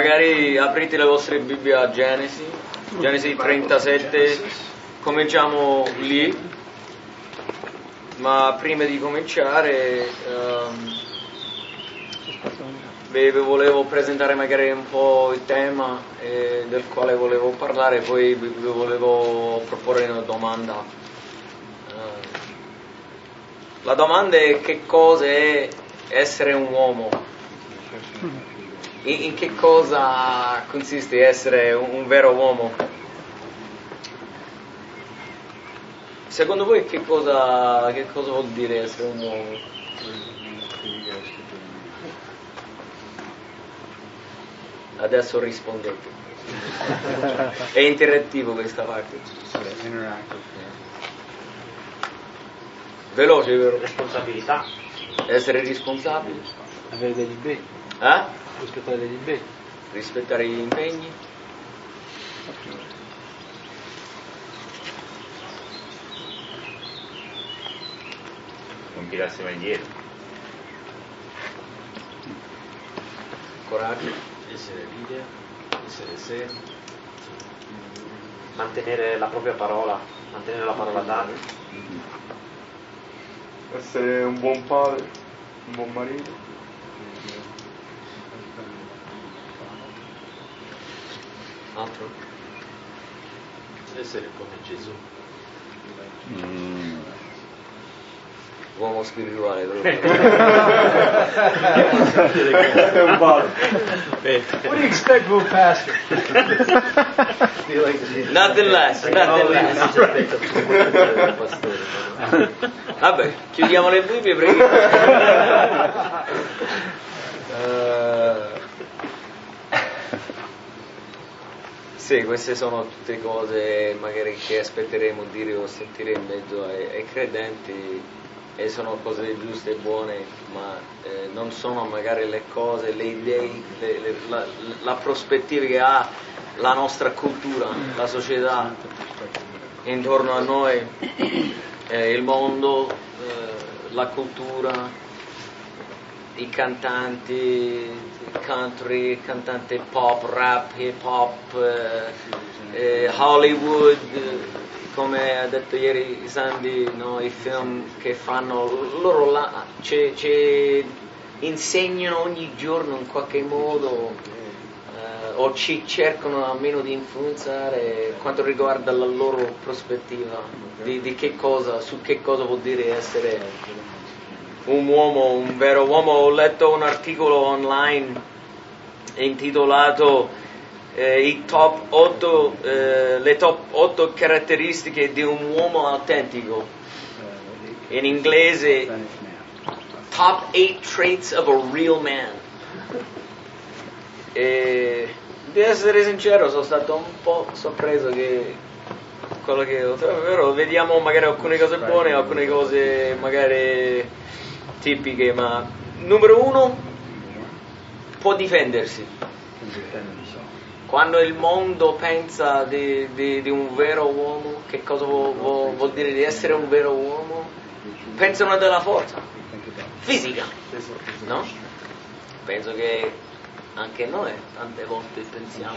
magari aprite le vostre Bibbie a Genesi, Genesi 37, cominciamo lì, ma prima di cominciare ehm, vi volevo presentare magari un po' il tema eh, del quale volevo parlare, poi vi volevo proporre una domanda. Eh, la domanda è che cosa è essere un uomo? In, in che cosa consiste essere un, un vero uomo? Secondo voi che cosa, che cosa vuol dire essere un uomo? Adesso rispondete. È interattivo questa parte. Veloce, vero? Responsabilità. Essere responsabili. Avere degli impegni. Eh? Rispettare degli impegni. Rispettare gli impegni. Non tirarsi mai indietro. Coraggio. essere leader, essere seri, Mantenere la propria parola, mantenere la parola data. Essere un buon padre, un buon marito. Altro? essere come Gesù. Uomo spirituale. What do you expect from a pastor? Nothing less, nothing less. Vabbè, chiudiamo le Bibbie prego. Eh, sì, queste sono tutte cose magari che aspetteremo dire o sentire in mezzo ai, ai credenti e sono cose giuste e buone, ma eh, non sono magari le cose, le idee, le- le- la, la prospettiva che ha la nostra cultura, la società intorno a noi, eh, il mondo, eh, la cultura, i cantanti, country, cantante pop, rap, hip hop, eh, eh, Hollywood, come ha detto ieri Sandy, no, i film che fanno, loro là, ci, ci insegnano ogni giorno in qualche modo eh, o ci cercano almeno di influenzare quanto riguarda la loro prospettiva di, di che cosa, su che cosa vuol dire essere un uomo, un vero uomo. Ho letto un articolo online intitolato eh, top 8, eh, le top 8 caratteristiche di un uomo autentico. In inglese, top 8 traits of a real man. E di essere sincero, sono stato un po' sorpreso che quello che ho però vediamo magari alcune cose buone, alcune cose magari tipiche, ma numero uno può difendersi. Quando il mondo pensa di, di- di un vero uomo, che cosa vuol, vuol- vuol dire di essere un vero uomo? Pensano della forza fisica, no? Penso che anche noi tante volte pensiamo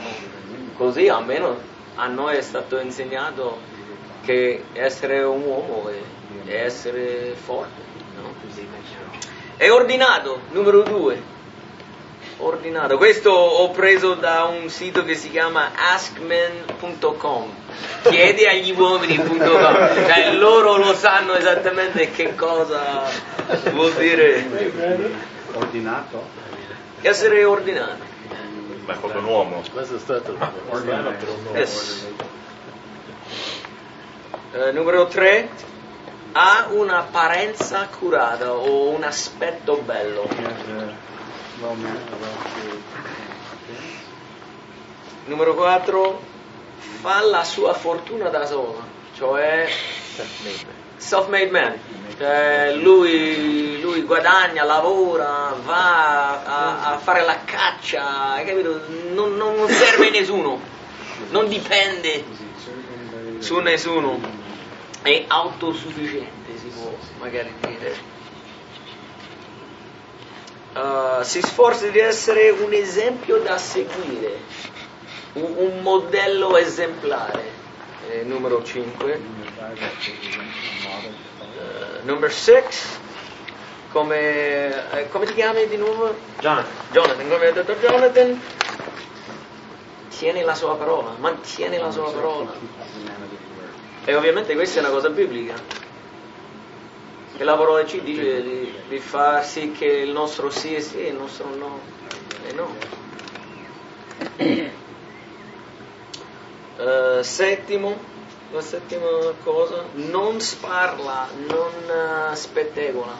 così, almeno a noi è stato insegnato che essere un uomo è, essere forte? È ordinato, numero due. Ordinato. Questo ho preso da un sito che si chiama askmen.com. Chiedi agli uomini.com. Cioè loro lo sanno esattamente che cosa vuol dire Ordinato? essere ordinato. Ma come un uomo. Questo è stato ordinato per un uomo. Yes. Eh, numero 3 ha un'apparenza curata o un aspetto bello. Numero 4 fa la sua fortuna da sola, cioè self-made man. Cioè, lui, lui guadagna, lavora, va a, a fare la caccia? Non, non serve nessuno, non dipende su nessuno, è autosufficiente, si può magari dire. eh, si sforza di essere un esempio da seguire, un, un modello esemplare. Eh, numero 5. number 6. Come, eh, come ti chiami di nuovo? Jonathan. Jonathan, come ha detto Jonathan, tieni la sua parola, mantieni la sua parola. E ovviamente questa è una cosa biblica. Che la parola ci dice di, di far sì che il nostro sì è sì e il nostro no è no. Eh, settimo, la settima cosa, non sparla, non eh, spettegola.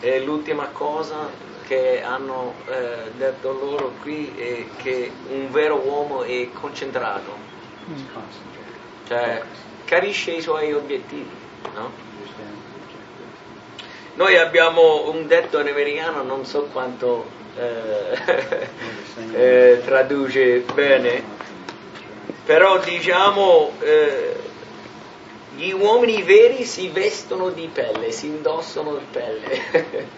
E l'ultima cosa che hanno eh, detto loro qui è che un vero uomo è concentrato. Cioè capisce i suoi obiettivi. no? Noi abbiamo un detto in americano, non so quanto eh, eh, traduce bene, però diciamo eh, gli uomini veri si vestono di pelle, si indossano di pelle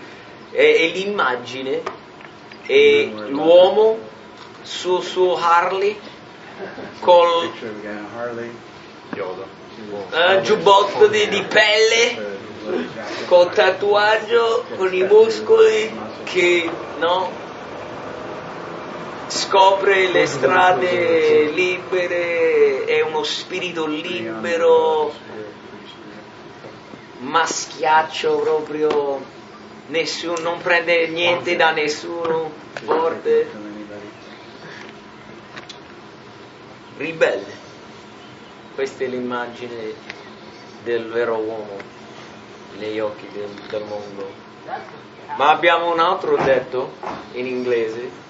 e, e l'immagine è l'uomo sul suo Harley col eh, giubbotto di, di pelle col tatuaggio, con i muscoli che no, scopre le strade libere, è uno spirito libero, maschiaccio proprio, nessuno, non prende niente da nessuno, forte, ribelle. Questa è l'immagine del vero uomo negli occhi del, del mondo. Ma abbiamo un altro detto in inglese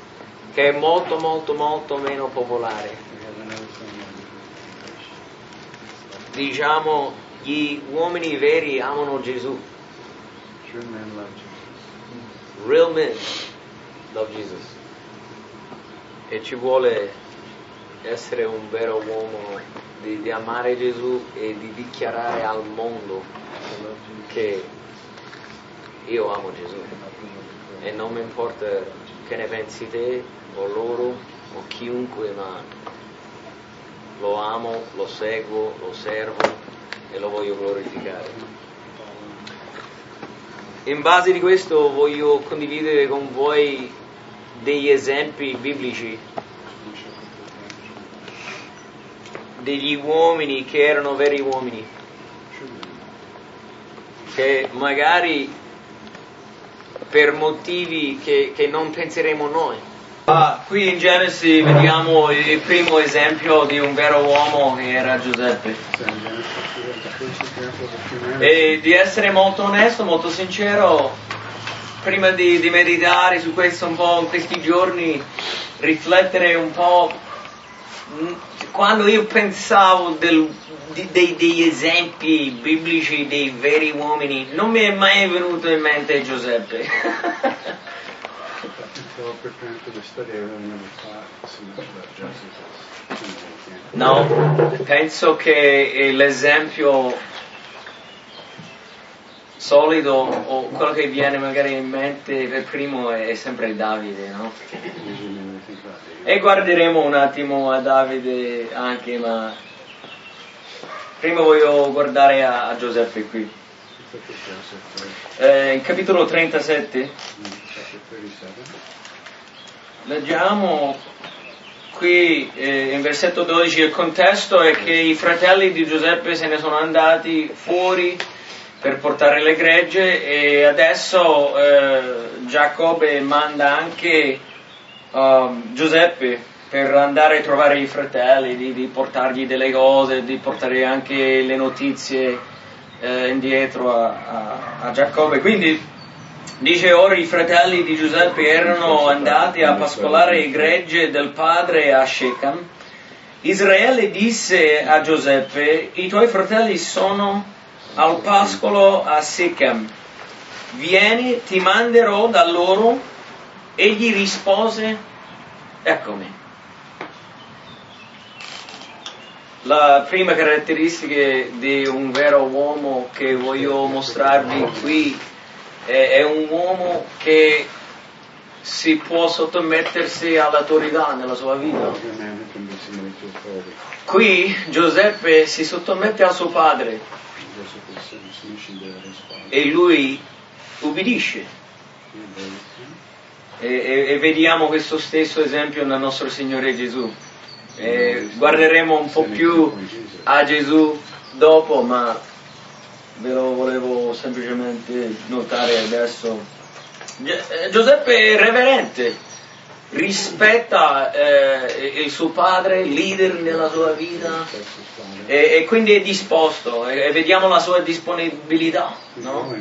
che è molto molto molto meno popolare. Diciamo gli uomini veri amano Gesù. Real men love Jesus. E ci vuole essere un vero uomo di, di amare Gesù e di dichiarare al mondo che io amo Gesù. E non mi importa che ne pensi te o loro o chiunque, ma lo amo, lo seguo, lo servo e lo voglio glorificare. In base di questo voglio condividere con voi degli esempi biblici degli uomini che erano veri uomini, che magari per motivi che, che non penseremo noi. Ah, qui in Genesi vediamo il primo esempio di un vero uomo che era Giuseppe. E di essere molto onesto, molto sincero, prima di, di meditare su questo un po' in questi giorni, riflettere un po', quando io pensavo del- di- dei- degli esempi biblici dei veri uomini, non mi è mai venuto in mente Giuseppe. Until preparing for the study, I really never thought so much about Joseph as true man. No, penso che l'esempio solido o quello che viene magari in mente per primo è sempre Davide, no? E guarderemo un attimo a Davide anche, ma prima voglio guardare a, a Giuseppe qui. Eh, in capitolo 37 in chapter 37. leggiamo qui eh, in versetto 12 il contesto è che i fratelli di Giuseppe se ne sono andati fuori per portare le gregge e adesso eh, Giacobbe manda anche um, Giuseppe per andare a trovare i fratelli, di, di portargli delle cose, di portare anche le notizie eh, indietro a, a, a Giacobbe. Quindi Dice ora i fratelli di Giuseppe erano andati a pascolare i gregge del padre a Shechem. Israele disse a Giuseppe, i tuoi fratelli sono al pascolo a Shechem. Vieni, ti manderò da loro. Egli rispose, eccomi. La prima caratteristica di un vero uomo che voglio mostrarvi qui è, è un uomo che si può sottomettersi all'autorità nella sua vita. Qui Giuseppe si sottomette a suo padre E lui ubbidisce. E, e- e vediamo questo stesso esempio nel nostro Signore Gesù. E guarderemo un po' più a Gesù dopo, ma ve lo volevo semplicemente notare adesso. Eh, Giuseppe è reverente, rispetta eh, il suo padre, leader nella sua vita e, e quindi è disposto e, e vediamo la sua disponibilità. No?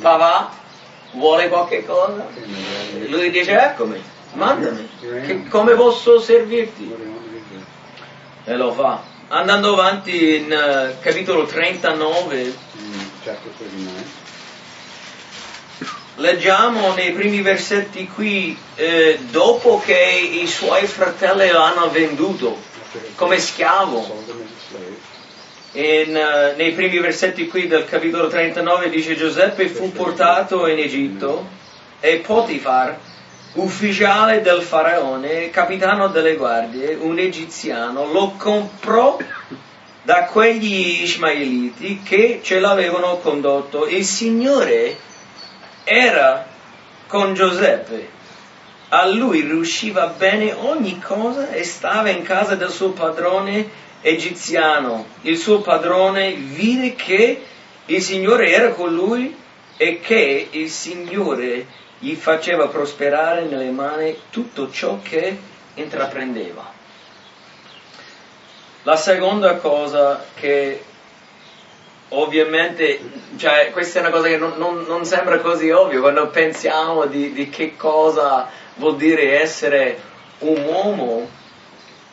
Papà, vuole qualche cosa? Lui dice eccomi, mandami, che- come posso servirti? E lo fa. Andando avanti in eh, capitolo 39, In chapter 39, leggiamo nei primi versetti qui, eh, dopo che i suoi fratelli lo hanno venduto come schiavo, in, eh, nei primi versetti qui del capitolo 39 dice Giuseppe fu portato in Egitto e Potifar, ufficiale del faraone, capitano delle guardie, un egiziano, lo comprò da quegli ismaeliti che ce l'avevano condotto. Il Signore era con Giuseppe. A lui riusciva bene ogni cosa e stava in casa del suo padrone egiziano. Il suo padrone vide che il Signore era con lui e che il Signore gli faceva prosperare nelle mani tutto ciò che intraprendeva. La seconda cosa che ovviamente, cioè, questa è una cosa che non, non- non sembra così ovvio quando pensiamo di, di che cosa vuol dire essere un uomo.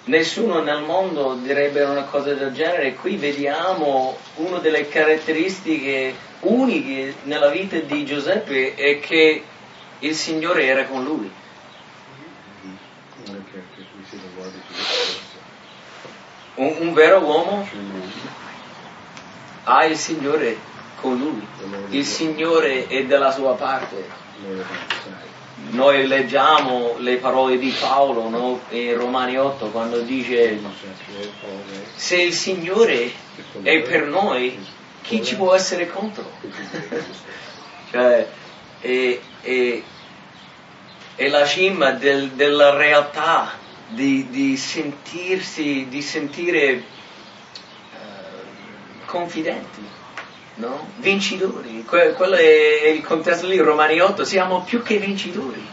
Nessuno nel mondo direbbe una cosa del genere. Qui vediamo una delle caratteristiche uniche nella vita di Giuseppe è che il Signore era con lui. Un, un vero uomo. Ha il Signore con lui. Il Signore è dalla sua parte. Noi leggiamo le parole di Paolo no? in Romani 8 quando dice Romans chapter 8, Paul writes, se il Signore "If the è per noi, chi ci può essere contro? who can be against us?" Cioè, è, è- è la cima del- della realtà di, di sentirsi, di sentire confidenti, no? vincitori. Que- quello è il contesto lì, Romani 8, siamo più che vincitori.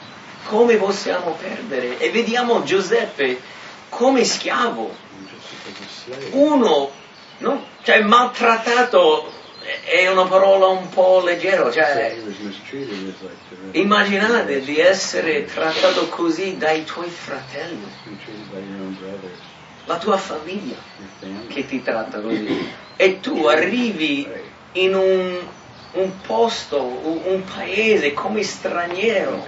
Come possiamo perdere? E vediamo Giuseppe come schiavo, uno no? cioè, maltrattato è una parola un po' leggera, cioè, Immaginate di essere trattato così dai tuoi fratelli, La tua famiglia che ti tratta così. E tu arrivi in un, un posto, un, un paese come straniero,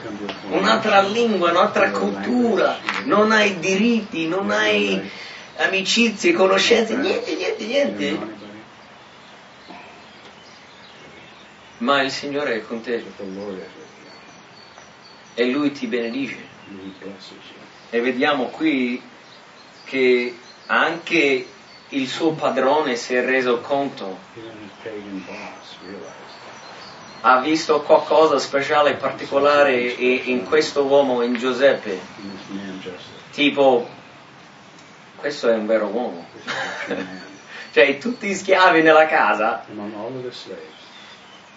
un'altra lingua, un'altra cultura, non hai diritti, non hai amicizie, conoscenze, niente, niente, niente. anybody, Ma il Signore è con te. E Lui ti benedice. E vediamo qui che anche il suo padrone si è reso conto, ha visto qualcosa speciale e particolare in questo uomo, in Giuseppe, tipo, questo è un vero uomo. cioè tutti i schiavi nella casa,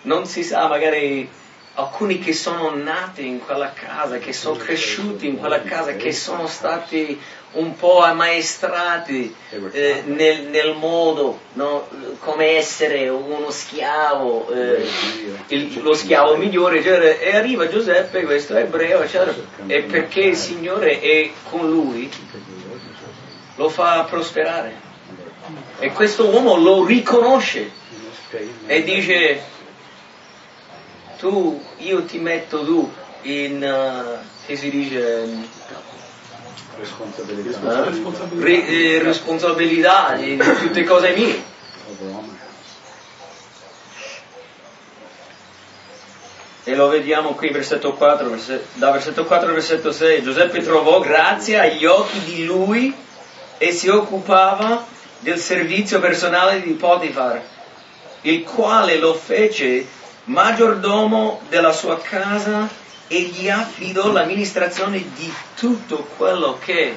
non si sa, magari alcuni che sono nati in quella casa, che sono cresciuti in quella casa, che sono stati un po' ammaestrati eh, nel, nel modo, no? come essere uno schiavo, eh, il- lo schiavo migliore, eccetera. e arriva Giuseppe, questo ebreo, eccetera, e perché il Signore è con lui, lo fa prosperare. E questo uomo lo riconosce e dice, tu, io ti metto tu in, eh, che si dice, responsabilità eh? Ri- eh, responsabilità di tutte cose mie. E lo vediamo qui, versetto 4, verse- da versetto 4 al versetto 6. Giuseppe trovò grazia agli occhi di lui e si occupava del servizio personale di Potifar, il quale lo fece maggiordomo della sua casa e gli affidò l'amministrazione di tutto quello che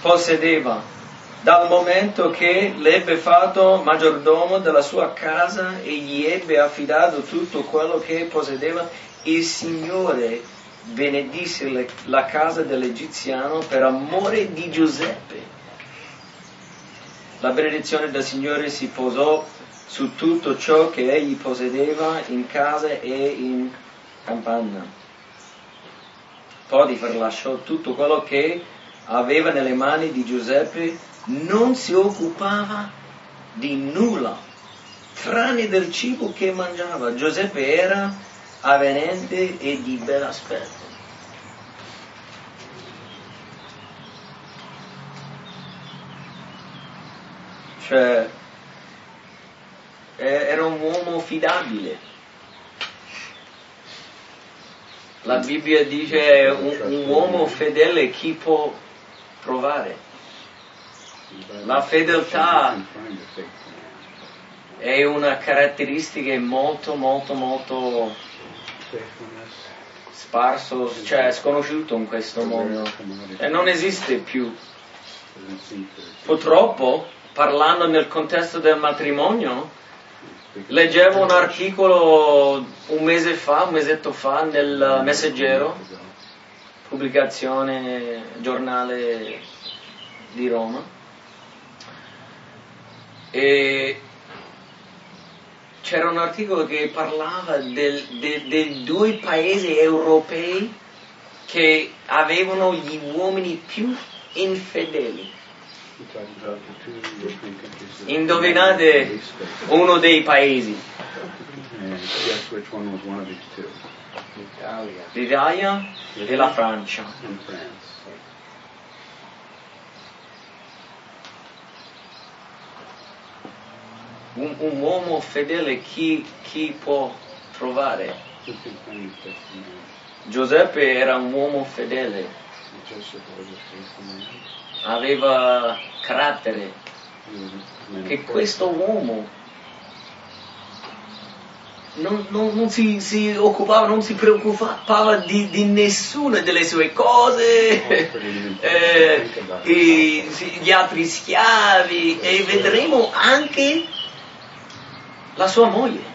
possedeva. Dal momento che l'ebbe fatto maggiordomo della sua casa e gli ebbe affidato tutto quello che possedeva, il Signore benedisse le- la casa dell'Egiziano per amore di Giuseppe. La benedizione del Signore si posò su tutto ciò che egli possedeva in casa e in campagna. Potifar lasciò tutto quello che aveva nelle mani di Giuseppe, non si occupava di nulla, tranne del cibo che mangiava. Giuseppe era avvenente e di bell'aspetto. Cioè, eh, era un uomo fidabile. La Bibbia dice un, un uomo fedele chi può provare. La fedeltà è una caratteristica molto molto molto sparso, cioè sconosciuto in questo mondo e non esiste più. Purtroppo, parlando nel contesto del matrimonio, leggevo un articolo un mese fa, un mesetto fa, nel Messaggero, pubblicazione giornale di Roma, e c'era un articolo che parlava del- de- dei due paesi europei che avevano gli uomini più infedeli. Indovinate uno dei paesi, l'Italia e la Francia. Un, un uomo fedele chi, chi può trovare? Giuseppe era un uomo fedele, Aveva carattere, of che questo uomo non, non- non si, si occupava, non si preoccupava di, di nessuna delle sue cose, eh, si- gli altri schiavi e vedremo anche la sua moglie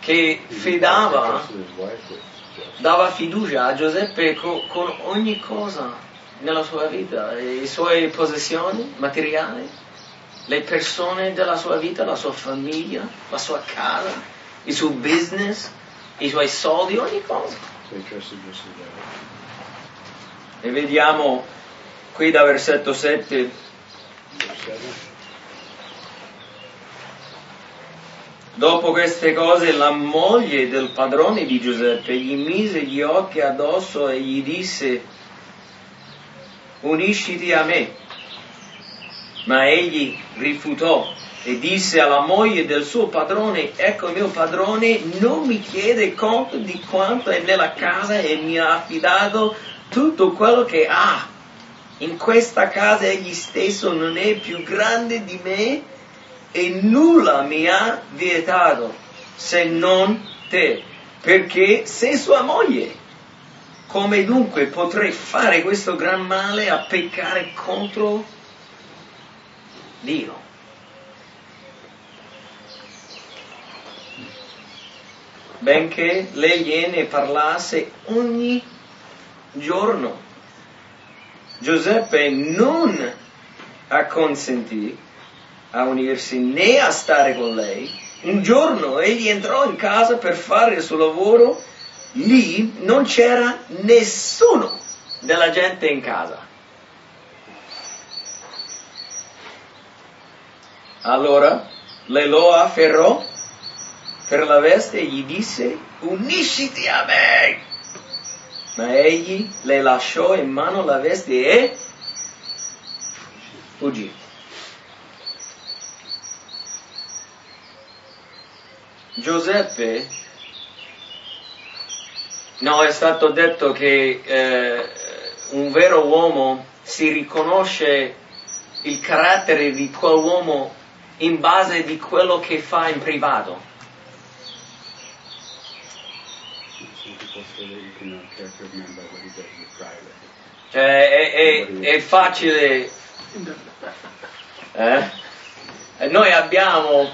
che He fidava Joseph. dava fiducia a Giuseppe co- con, ogni cosa nella sua vita, le sue possessioni materiali, le persone della sua vita, la sua famiglia, la sua casa, il suo business, i suoi soldi, ogni cosa. E vediamo qui da versetto 7, Verse 7. dopo queste cose la moglie del padrone di Giuseppe gli mise gli occhi addosso e gli disse, unisciti a me. Ma egli rifiutò e disse alla moglie del suo padrone, ecco mio padrone non mi chiede conto di quanto è nella casa e mi ha affidato tutto quello che ha. In questa casa egli stesso non è più grande di me e nulla mi ha vietato se non te, perché sei sua moglie. Come dunque potrei fare questo gran male a peccare contro Dio? Benché lei gliene parlasse ogni giorno. Giuseppe non acconsentì a unirsi né a stare con lei. Un giorno egli entrò in casa per fare il suo lavoro, lì non c'era nessuno della gente in casa. Allora lei lo afferrò per la veste e gli disse, unisciti a me. Ma egli le lasciò in mano la veste e fuggì. Giuseppe No, è stato detto che eh, un vero uomo si riconosce il carattere di quell'uomo in base di quello che fa in privato. Cioè, è, è- è facile. eh? Noi abbiamo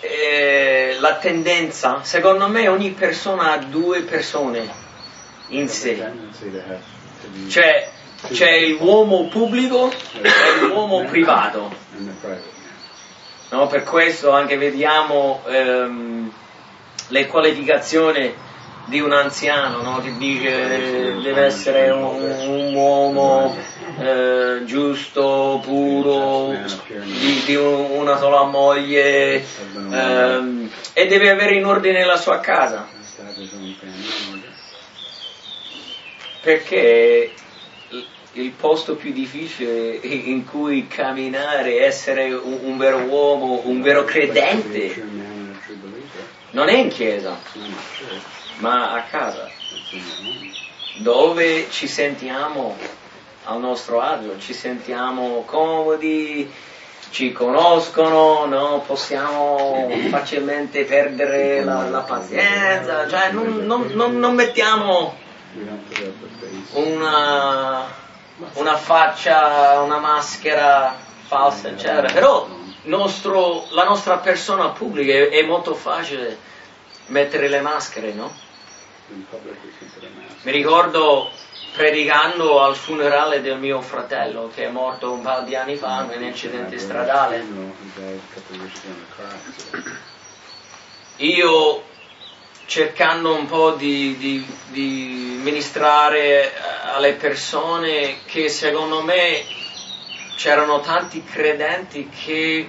eh, la tendenza, secondo me ogni persona ha due persone in sé. Be C'è, c'è l'uomo pubblico e l'uomo privato. No, per questo anche vediamo ehm, le qualificazioni di un anziano no, che dice deve essere un, un uomo eh, giusto, puro, di, di un- una sola moglie ehm, e deve avere in ordine la sua casa. Perché il- posto più difficile in cui camminare, essere un, un vero uomo, un vero credente, non è in chiesa, Ma a casa, dove ci sentiamo al nostro agio, ci sentiamo comodi, ci conoscono, no? possiamo facilmente perdere la, la pazienza, cioè non, non- non- non mettiamo una, una faccia, una maschera falsa, eccetera. Però nostro- la nostra persona pubblica è, è molto facile mettere le maschere, no? Mi ricordo predicando al funerale del mio fratello che è morto un paio di anni fa in un incidente stradale. Io cercando un po' di, di- di ministrare eh, alle persone che secondo me c'erano tanti credenti che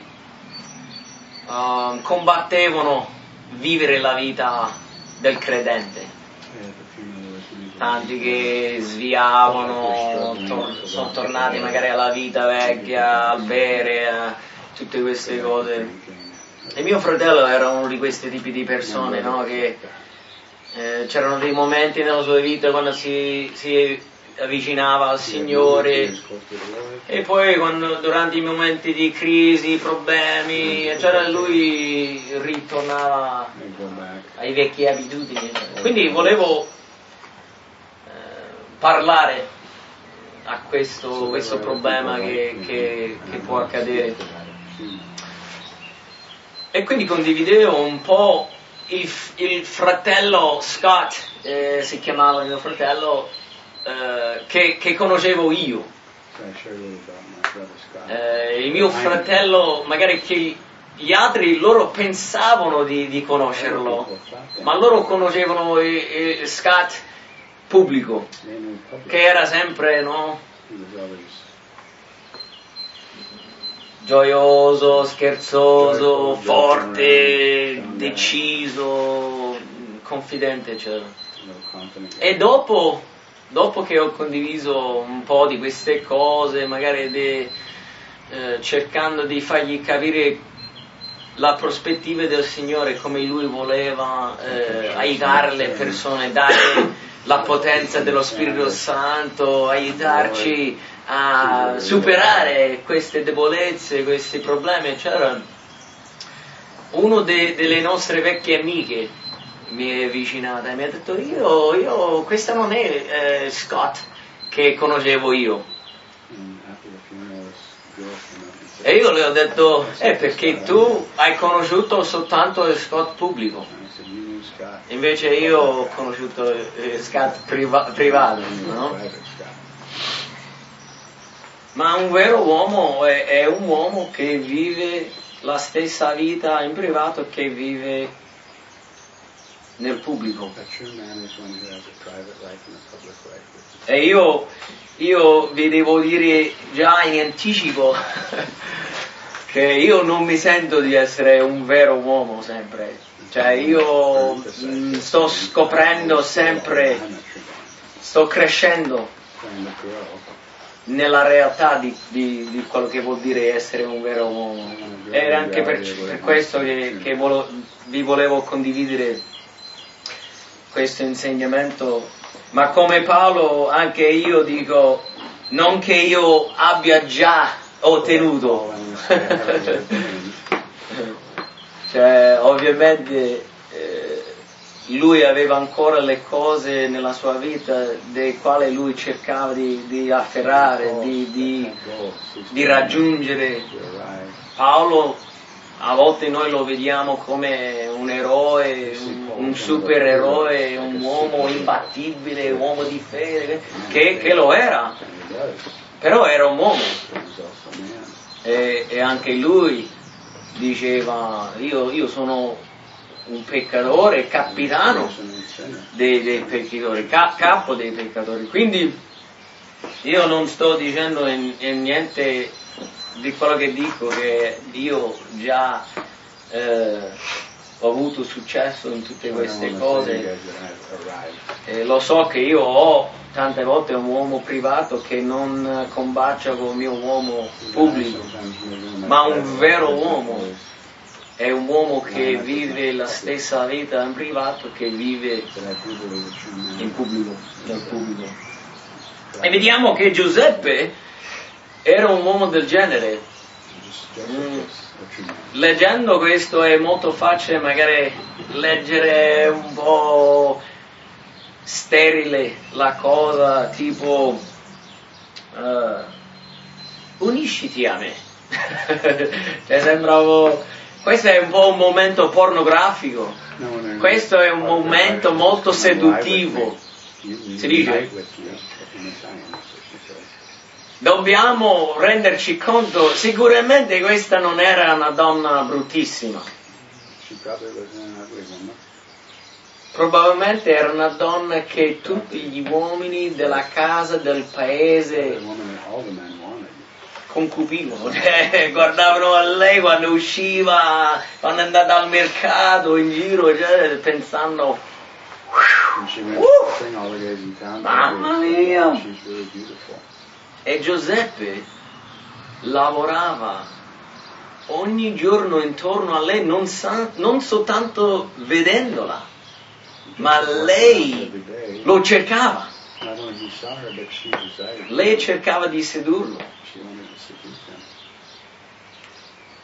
eh, combattevano vivere la vita del credente. I had the funeral with many Tanti che sviavano, tor- sono tornati magari alla vita vecchia, al bere, a tutte queste cose. E mio fratello era uno di questi tipi di persone, no? Che eh, c'erano dei momenti nella sua vita quando si, si avvicinava al Signore e poi quando, durante i momenti di crisi, problemi, eccetera, lui ritornava ai vecchi abitudini. Quindi volevo parlare a questo, questo problema che, che- che può accadere. E quindi condividevo un po' il, il fratello Scott, eh, si chiamava mio fratello, eh, che, che conoscevo io. Eh, il mio fratello, magari che gli altri loro pensavano di, di conoscerlo, ma loro conoscevano eh, eh, Scott pubblico, che era sempre no, gioioso, scherzoso, forte, deciso, confidente, eccetera. E dopo, dopo che ho condiviso un po' di queste cose, magari de- eh, cercando di fargli capire la prospettiva del Signore, come Lui voleva eh, aiutare le persone, dare la potenza dello Spirito Santo, aiutarci a superare queste debolezze, questi problemi, eccetera. Uno de- delle nostre vecchie amiche mi è avvicinata e mi ha detto io, io questa non è eh, Scott che conoscevo io. E io le ho detto, eh perché tu hai conosciuto soltanto il Scott pubblico, invece io ho conosciuto il Scott priva- privato, no? Ma un vero uomo è, è un uomo che vive la stessa vita in privato che vive nel pubblico. E io, io vi devo dire già in anticipo che io non mi sento di essere un vero uomo sempre. Cioè io mm, sto scoprendo sempre, sto crescendo nella realtà di, di- di quello che vuol dire essere un vero uomo. È anche per, per questo che, che volo- vi volevo condividere questo insegnamento, ma come Paolo anche io dico, non che io abbia già ottenuto. cioè, ovviamente eh, lui aveva ancora le cose nella sua vita delle quali lui cercava di, di afferrare, di, di, di raggiungere. Paolo a volte noi lo vediamo come un eroe, un, un supereroe, un uomo imbattibile, un uomo di fede, che, che lo era, però era un uomo. E, e anche lui diceva, io, io sono un peccatore, capitano dei, dei peccatori, ca- capo dei peccatori. Quindi io non sto dicendo in, in niente di quello che dico che io già eh, ho avuto successo in tutte queste cose e lo so che io ho tante volte un uomo privato che non combacia con il mio uomo pubblico, ma un vero uomo è un uomo che vive la stessa vita in privato che vive in pubblico. Nel pubblico. E vediamo che Giuseppe era un uomo del genere. Mm. Leggendo questo è molto facile magari leggere un po' sterile la cosa, tipo uh, unisciti a me. cioè sembravo, questo è un po' un momento pornografico, questo è un momento molto seduttivo. Si dice? Dobbiamo renderci conto, sicuramente questa non era una donna bruttissima. Probabilmente era una donna che tutti gli uomini della casa, del paese concupivano, cioè, guardavano a lei quando usciva, quando è andata al mercato, in giro, cioè, pensando, uh, mamma mia! E Giuseppe lavorava ogni giorno intorno a lei, non, sa, non soltanto vedendola, ma lei lo cercava. Lei cercava di sedurlo.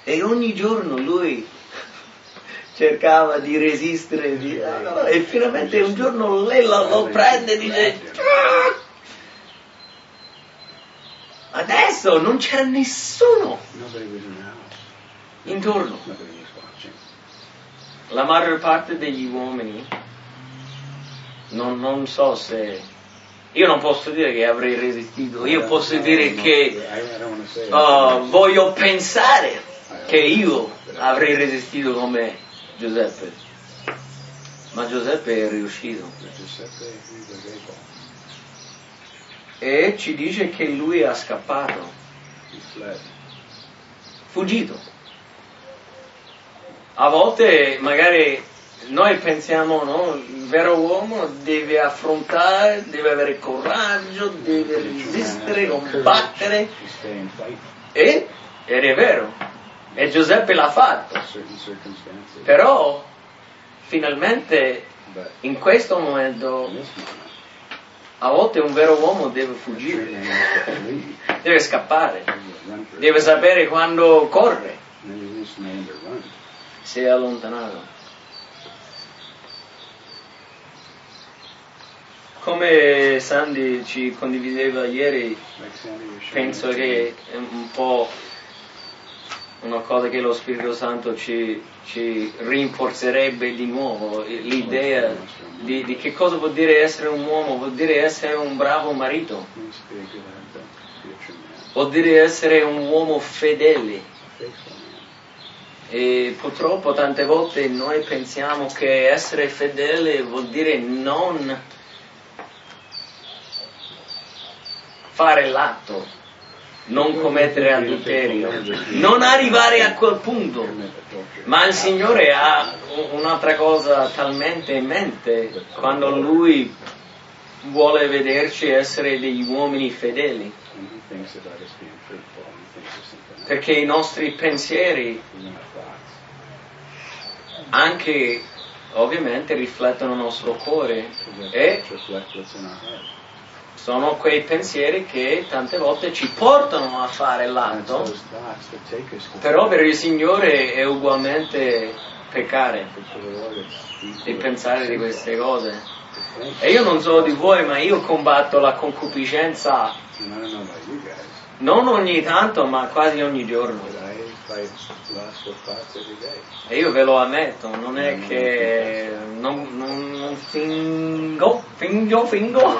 E ogni giorno lui cercava di resistere di, e finalmente un giorno lei lo, lo prende e dice Adesso non c'era nessuno. Intorno. La maggior parte degli uomini, non, non so se io non posso dire che avrei resistito, io posso dire che uh, voglio pensare che io avrei resistito come Giuseppe. Ma Giuseppe è riuscito e ci dice che lui ha scappato, fuggito. A volte magari noi pensiamo, no, il vero uomo deve affrontare, deve avere coraggio, deve resistere, combattere. E, ed è vero, e Giuseppe l'ha fatto. Però finalmente in questo momento a volte un vero uomo deve fuggire, deve scappare, deve sapere quando corre. Si è allontanato. Come Sandy ci condivideva ieri, penso che è un po' una cosa che lo Spirito Santo ci, ci rinforzerebbe di nuovo, l'idea di, di, che cosa vuol dire essere un uomo, vuol dire essere un bravo marito, vuol dire essere un uomo fedele. E purtroppo tante volte noi pensiamo che essere fedele vuol dire non fare l'atto, non commettere adulterio, non arrivare a quel punto. Ma il Signore ha un'altra cosa talmente in mente quando Lui vuole vederci essere degli uomini fedeli. Perché i nostri pensieri, anche ovviamente riflettono il nostro cuore e sono quei pensieri che tante volte ci portano a fare l'atto, però per il Signore è ugualmente peccare di pensare di queste cose. E io non so di voi, ma io combatto la concupiscenza non ogni tanto, ma quasi ogni giorno. But I fight lustful thoughts every day. E io ve lo ammetto, non è che non, non- non fingo, fingo, fingo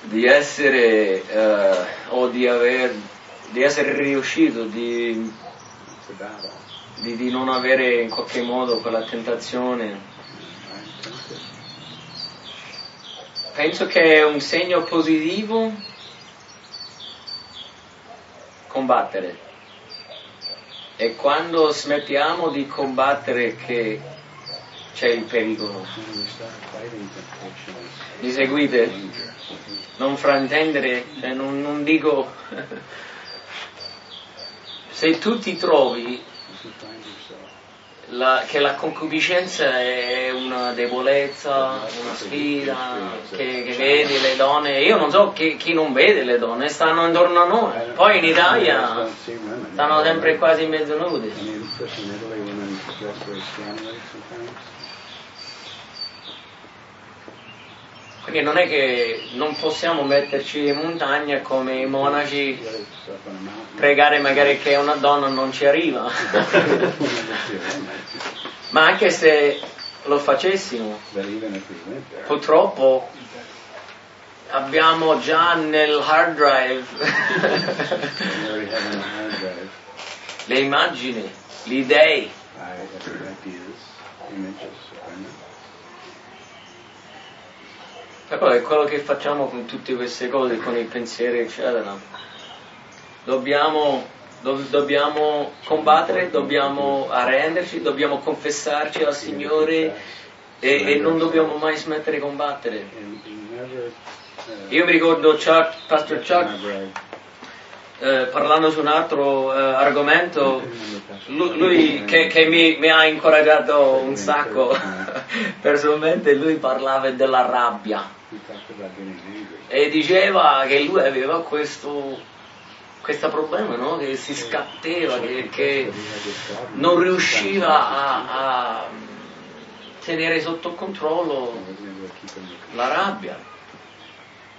di essere eh, o di aver di essere riuscito di, di- di non avere in qualche modo quella tentazione. Penso che è un segno positivo combattere. E quando smettiamo di combattere che c'è il pericolo. Mi seguite? Non fraintendere, cioè non, non dico... Se tu ti trovi la- che la concupiscenza è una debolezza, una sfida, che, che vedi le donne, io non so chi, chi non vede le donne, stanno intorno a noi, poi in Italia stanno sempre quasi mezzo nudi. Quindi non è che non possiamo metterci in montagna come i monaci, pregare magari che una donna non ci arriva, ma anche se lo facessimo, purtroppo abbiamo già nel hard drive hard le immagini, gli dei. I- ideas, images of women. Però è quello che facciamo con tutte queste cose, con i pensieri, eccetera. Dobbiamo, do- dobbiamo combattere, dobbiamo arrenderci, dobbiamo confessarci al Signore e, e non dobbiamo mai smettere di combattere. Io mi ricordo Chuck, Pastor Chuck, eh, parlando su un altro eh, argomento, Lu- lui che, che mi, mi ha incoraggiato un sacco personalmente, lui parlava della rabbia e diceva che lui aveva questo, questo problema, no? che si scatteva, che, che non riusciva a, a tenere sotto controllo la rabbia.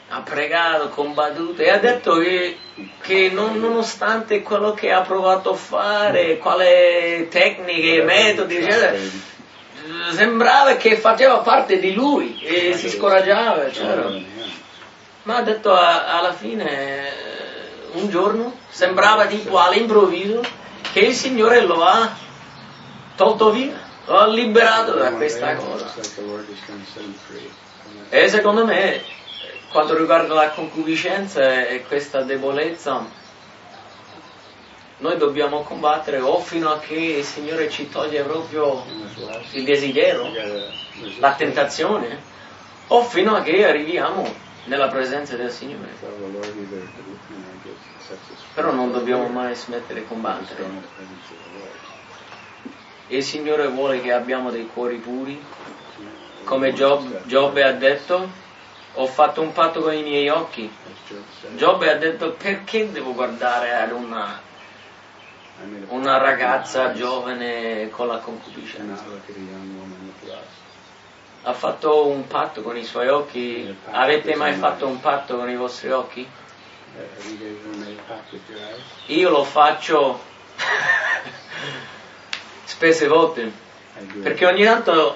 Ha pregato, combattuto e ha detto che, che non- nonostante quello che ha provato a fare, quale tecniche, metodi, eccetera, sembrava che faceva parte di lui e si scoraggiava. Yeah. Ma ha detto a- alla fine, eh, un giorno, sembrava tipo all'improvviso che il Signore lo ha tolto via, lo ha liberato da questa cosa. E secondo me, eh, quanto riguarda la concupiscenza e questa debolezza, noi dobbiamo combattere o fino a che il Signore ci toglie proprio il desiderio, la tentazione, o fino a che arriviamo nella presenza del Signore. Però non dobbiamo mai smettere di combattere. Il Signore vuole che abbiamo dei cuori puri, come Giobbe ha detto, ho fatto un patto con i miei occhi. Job Giobbe ha detto perché devo guardare ad una, una ragazza giovane con la concupiscenza. Ha fatto un patto con i suoi occhi. Avete mai fatto un patto con i vostri occhi? Eyes? Io lo faccio spesse volte, perché ogni tanto.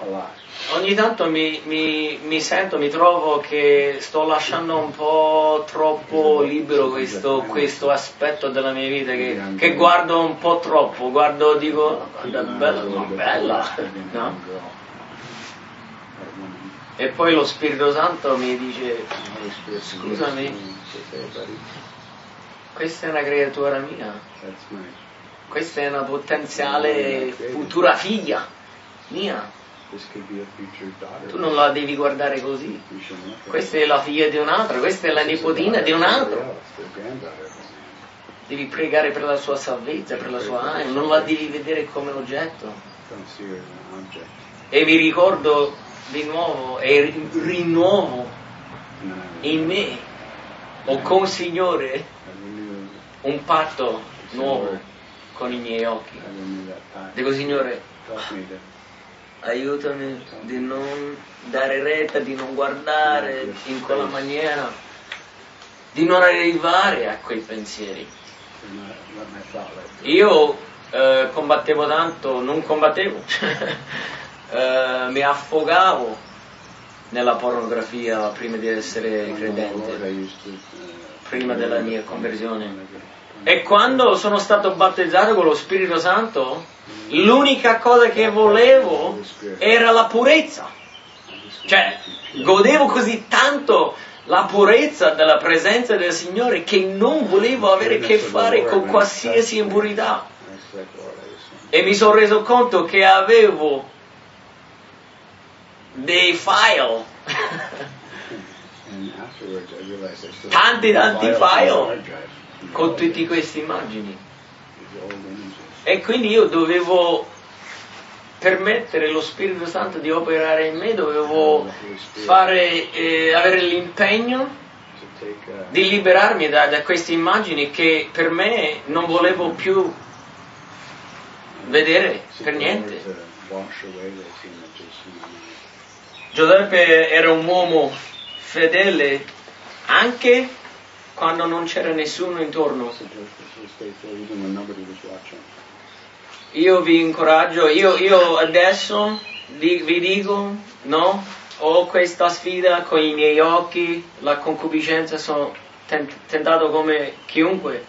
Ogni tanto mi, mi- mi sento, mi trovo che sto lasciando un po' troppo libero questo, questo aspetto della mia vita, che, che guardo un po' troppo, guardo, dico, guarda, bella, ma bella, no? E poi lo Spirito Santo mi dice, Scusami. questa è una creatura mia, questa è una potenziale futura figlia mia, tu non la devi guardare così, questa è la figlia di un altro, questa è la nipotina di un altro, devi pregare per la sua salvezza, per la sua anima, non la devi vedere come oggetto. e mi ricordo di nuovo e ri- rinnuovo And then I, in me o con il Signore un patto nuovo con i miei occhi. Dico Signore, aiutami di non dare retta, di non guardare in quella maniera, di non arrivare a quei pensieri. Io eh, combattevo tanto, non combattevo, eh, mi affogavo nella pornografia prima di essere credente, prima della mia conversione. E quando sono stato battezzato con lo Spirito Santo, l'unica cosa che volevo era la purezza. Cioè, godevo così tanto la purezza della presenza del Signore che non volevo avere a che fare con qualsiasi impurità. E mi sono reso conto che avevo dei file Tanti, tanti file. Con tutte queste immagini. E quindi io dovevo permettere lo Spirito Santo di operare in me, dovevo fare, eh, avere l'impegno di liberarmi da, da queste immagini che per me non volevo più vedere per niente. Giuseppe era un uomo fedele anche quando non c'era nessuno intorno. Io vi incoraggio, io, io adesso di- vi dico, no, ho questa sfida con i miei occhi, la concupiscenza, sono ten- tentato come chiunque,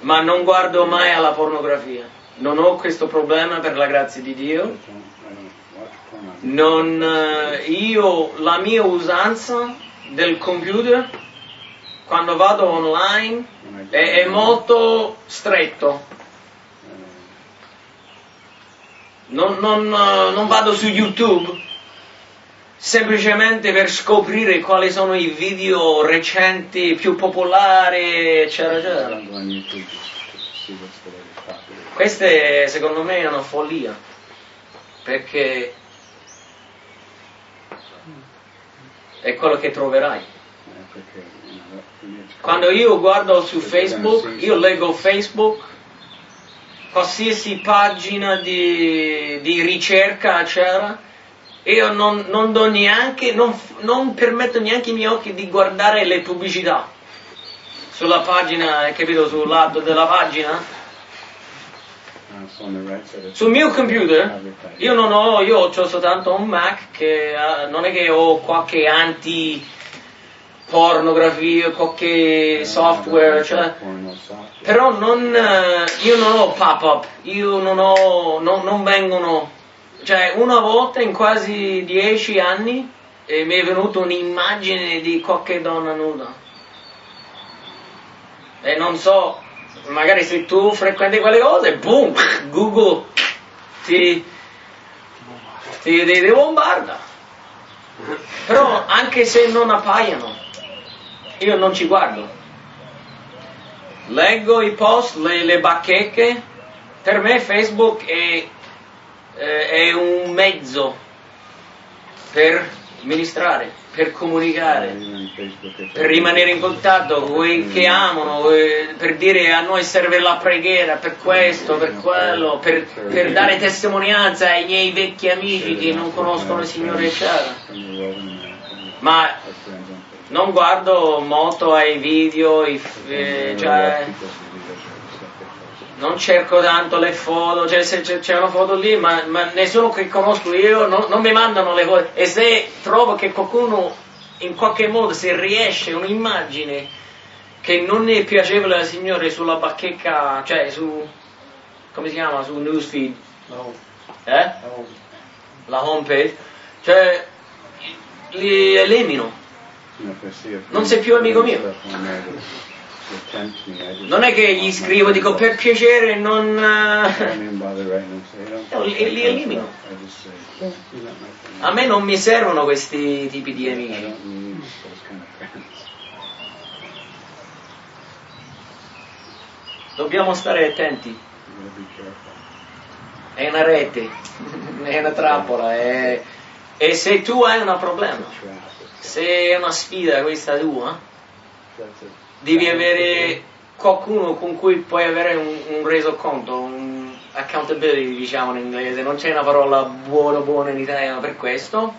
ma non guardo mai alla pornografia. Non ho questo problema per la grazia di Dio. Non, eh, io, la mia usanza del computer, quando vado online, è, è molto stretto. Non, non, eh, non vado su YouTube semplicemente per scoprire quali sono i video recenti più popolari, eccetera, eccetera. è, secondo me è una follia, perché è quello che troverai. And perché, Quando io guardo su Facebook, io leggo Facebook, qualsiasi pagina di, di ricerca, eccetera, io non, non do neanche, non, non permetto neanche ai miei occhi di guardare le pubblicità. Sulla pagina, capito, sul lato della pagina. Uh, Sul mio computer, io non ho, io ho soltanto un Mac che eh, non è che ho qualche anti pornografia, qualche software, cioè, però non, eh, io non ho pop-up, io non ho, non, non vengono, cioè una volta in quasi dieci anni eh, mi è venuta un'immagine di qualche donna nuda. E non so, magari se tu frequenti quelle cose, boom, Google ti, ti, ti- ti bombarda. Però anche se non appaiono, io non ci guardo. Leggo i post, le, le bacheche, per me Facebook è, eh, è un mezzo per ministrare, per comunicare if per rimanere in contatto con quelli che amano, eh, per dire a noi serve la preghiera per questo, per quello, per, per dare testimonianza ai miei vecchi amici che non conoscono il Signore, America, Ma non guardo molto ai video, i eh, cioè, non cerco tanto le foto, cioè se c'è, una foto lì, ma, ma nessuno che conosco io non, non mi mandano le foto. E se trovo che qualcuno in qualche modo, se riesce un'immagine che non è piacevole al Signore sulla bacheca, cioè su, come si chiama, su newsfeed, eh? La homepage, cioè li elimino. Non sei più amico mio. Non è che gli scrivo, dico per piacere non... I eh, li- elimino. A me non mi servono questi tipi di amici. Dobbiamo stare attenti. È una rete, è una trappola, è- e se tu hai un problema, se è una sfida questa tua, devi avere qualcuno con cui puoi avere un, un resoconto, un accountability diciamo in inglese, non c'è una parola buona buona in italiano per questo,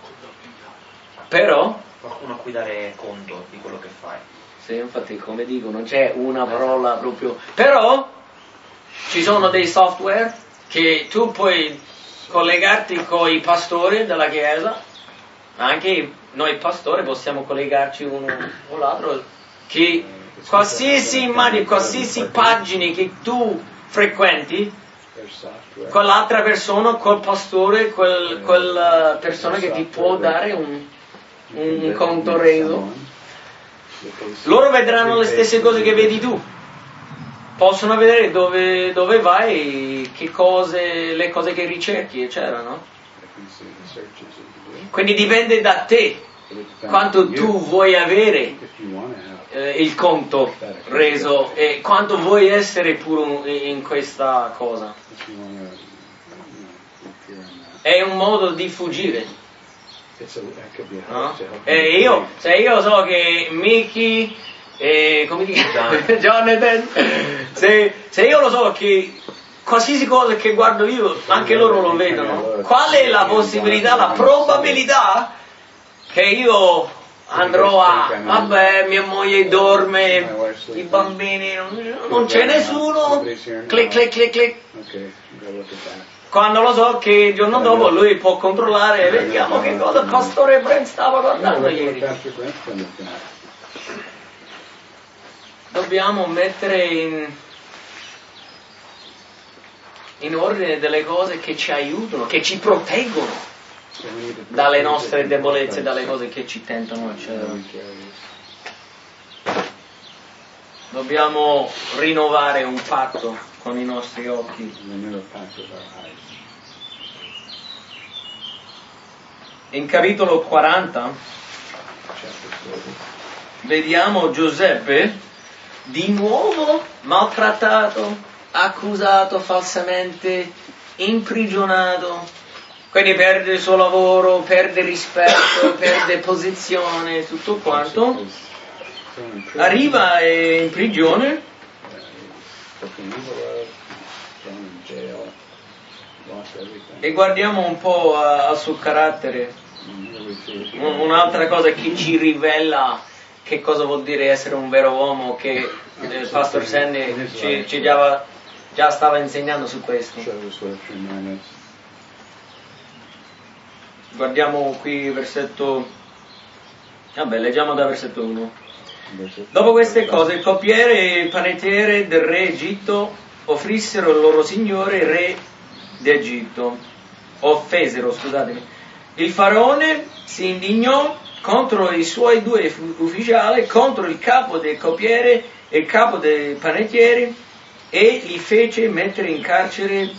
però, Qualcuno a cui dare conto di quello che fai. sì, infatti come dico non c'è una parola proprio, però ci sono dei software che tu puoi collegarti con i pastori della chiesa, anche noi pastori possiamo collegarci uno o l'altro, che qualsiasi immagine, qualsiasi pagine che tu frequenti, quell'altra persona, quel pastore, quel- quella persona che ti può dare un, un conto reso, loro vedranno le stesse cose che vedi tu. Possono vedere dove, dove vai, che cose, le cose che ricerchi, eccetera, no? Quindi dipende da te quanto tu vuoi avere eh, il conto reso e quanto vuoi essere puro in questa cosa. È un modo di fuggire. no? E io, se io so che Mickey e come si chiama? Jonathan, se, se io lo so che qualsiasi cosa che guardo io, anche loro lo vedono, qual è la possibilità, la probabilità che io andrò a, vabbè, mia moglie dorme, i bambini, non, c'è nessuno, clic clic clic clic. Quando lo so che il giorno dopo lui può controllare, vediamo che cosa il pastore Brent stava guardando ieri. Dobbiamo mettere in, in ordine delle cose che ci aiutano, che ci proteggono dalle nostre debolezze, dalle cose che ci tentano, eccetera. Dobbiamo rinnovare un patto con i nostri occhi. In capitolo 40 vediamo Giuseppe di nuovo maltrattato, accusato falsamente, imprigionato, quindi perde il suo lavoro, perde rispetto, perde posizione, tutto quanto. Arriva in prigione e guardiamo un po' al suo carattere. Un- Un'altra cosa che ci rivela che cosa vuol dire essere un vero uomo, che eh, il Pastor Sandy ci, ci già, già stava insegnando su questo. Guardiamo qui versetto... Vabbè, leggiamo da versetto 1. Dopo queste cose il coppiere e il panettiere del re Egitto offrissero il loro signore re d'Egitto. Offesero, scusatemi. Il faraone si indignò contro i suoi due ufficiali, contro il capo del coppiere e il capo dei panettieri e li fece mettere in carcere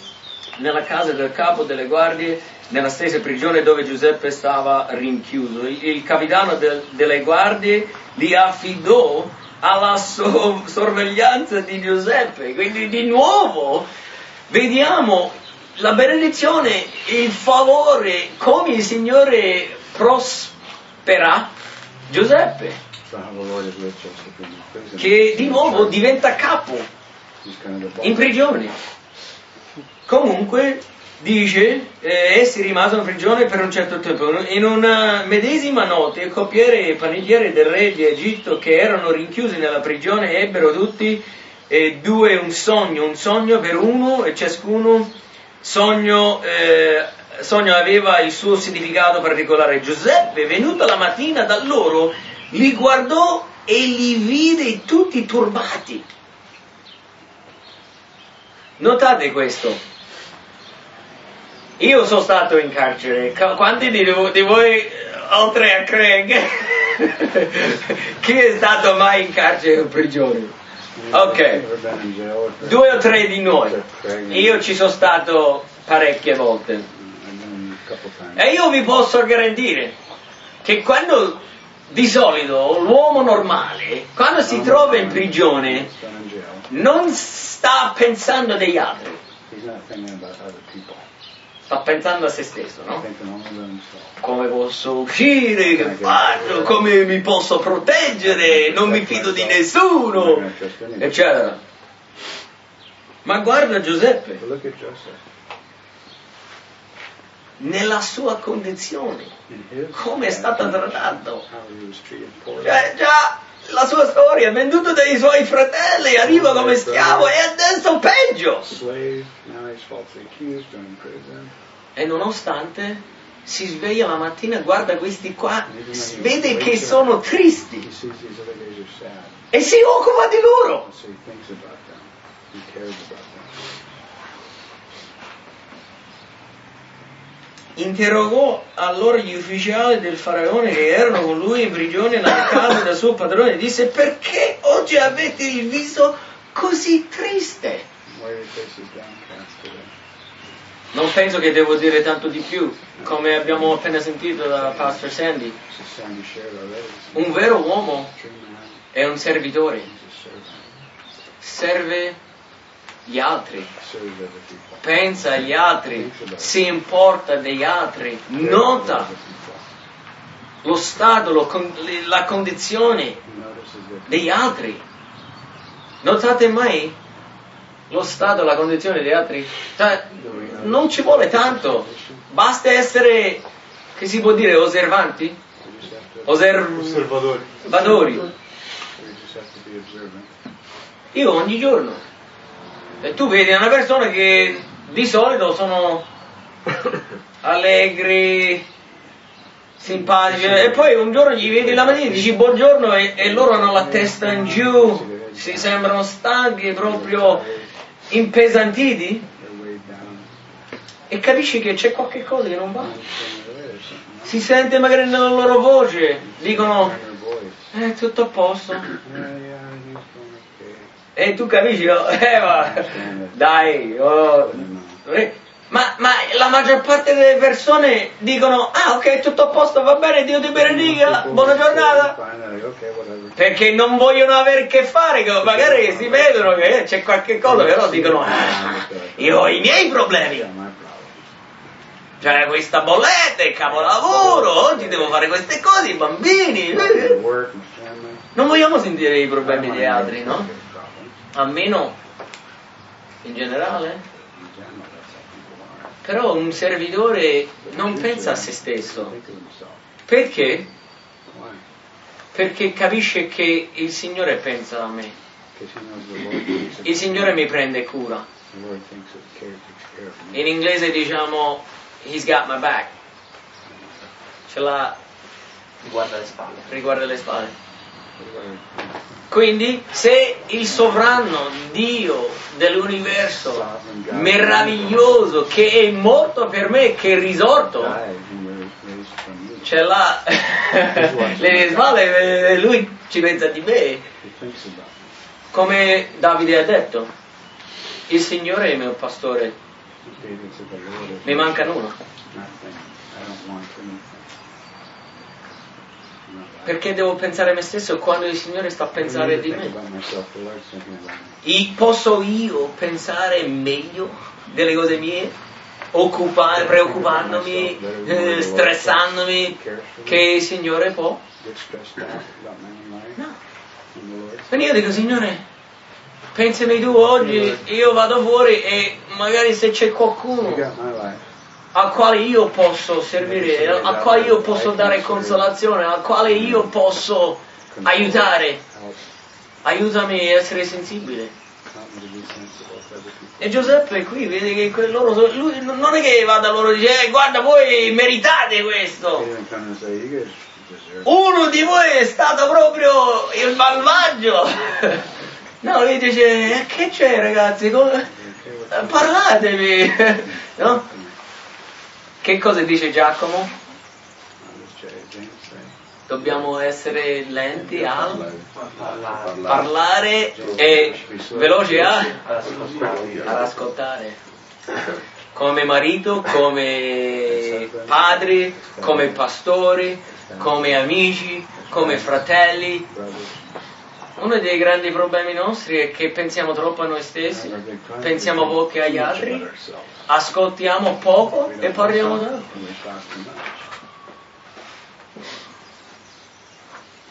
nella casa del capo delle guardie, nella stessa prigione dove Giuseppe stava rinchiuso. Il, capitano del- delle guardie li affidò alla so- sorveglianza di Giuseppe. Quindi di nuovo vediamo la benedizione, il favore, come il Signore prospera Giuseppe, che di nuovo diventa capo in prigione. Comunque dice, eh, essi rimasero in prigione per un certo tempo. In una medesima notte il coppiere e panigliere del re di Egitto che erano rinchiusi nella prigione ebbero tutti e due un sogno, un sogno per uno e ciascuno sogno, eh, sogno aveva il suo significato particolare. Giuseppe, venuta la mattina da loro, li guardò e li vide tutti turbati. Notate questo. Io sono stato in carcere. Qu- Quanti di, vo- di voi, eh, oltre a Craig, chi è stato mai in carcere o prigione? Ok, due o tre di noi. Io ci sono stato parecchie volte. E io vi posso garantire che quando di solito l'uomo normale, quando si trova in prigione, non sta pensando degli altri. Sta pensando a se stesso, no? Come posso uscire? Che faccio? Come mi posso proteggere? Non mi fido di nessuno, eccetera. Ma guarda Giuseppe, nella sua condizione, come è stato trattato. Cioè, già la sua storia, venduto dai suoi fratelli, arriva come schiavo e adesso peggio. E nonostante si sveglia la mattina, guarda questi qua, vede che sono tristi. E si occupa di loro. Interrogò allora gli ufficiali del faraone che erano con lui in prigione nella casa del suo padrone e disse perché oggi avete il viso così triste? Non penso che devo dire tanto di più, come abbiamo appena sentito da Pastor Sandy. Un vero uomo è un servitore, serve gli altri. Pensa agli altri, si importa degli altri, nota lo stato, lo con- la condizione degli altri. Notate mai lo stato, la condizione degli altri? Cioè, non ci vuole tanto, basta essere, che si può dire, osservanti, to, osservatori. Io ogni giorno. E tu vedi una persona che di solito sono allegri, simpatici, e poi un giorno gli vedi la mattina e dici buongiorno e, e loro hanno la testa in giù, si sembrano stanchi, proprio impesantiti, e capisci che c'è qualche cosa che non va. Si sente magari nella loro voce, dicono, è tutto a posto. Yeah, yeah, he's doing okay. E tu capisci, no? eh, ma, dai, oh, No. ma, ma la maggior parte delle persone dicono, ah ok, tutto a posto, va bene, Dio ti benedica, buona giornata. Perché non vogliono avere a che fare, che magari si vedono che c'è qualche cosa, però dicono, ah, io ho i miei problemi. Cioè, questa bolletta, il capolavoro, oggi devo fare queste cose, i bambini. Non vogliamo sentire i problemi don't degli altri, no? Almeno in generale. Però un servitore non pensa a se stesso. Perché? Perché capisce che il Signore pensa a me. Il Signore mi prende cura. In inglese diciamo He's got my back. Ce l'ha Guarda le spalle. riguarda le spalle. Quindi se il sovrano Dio dell'universo meraviglioso che è morto per me, che è risorto, ce l'ha le spalle, eh, lui ci pensa di me. Come Davide ha detto, il Signore è il mio pastore, mi manca nulla. nothing. I don't want anything. No, I- Perché devo pensare a me stesso quando il Signore sta a pensare di me? I- Posso io pensare meglio delle cose mie? Occupare, preoccupandomi, eh, stressandomi, che il Signore può? No. Quindi io dico, Signore, pensami tu oggi, io vado fuori e magari se c'è qualcuno. Al quale io posso servire, al quale io posso dare consolazione, al quale io posso aiutare, Help, aiutami a essere sensibile. people. E Giuseppe qui vede che loro lui non è che va da loro e dice, "Eh, guarda voi meritate questo. Uno di voi è stato proprio il malvagio. No, lui dice, "Eh, che c'è ragazzi? Eh, Parlatemi. No? Che cosa dice Giacomo? Dobbiamo essere lenti al Parlare. parlare e veloci a, Ad ascoltare. Come marito, come padri, come pastori, come amici, come fratelli. Uno dei grandi problemi nostri è che pensiamo troppo a noi stessi, pensiamo poco agli altri, ascoltiamo poco e parliamo much.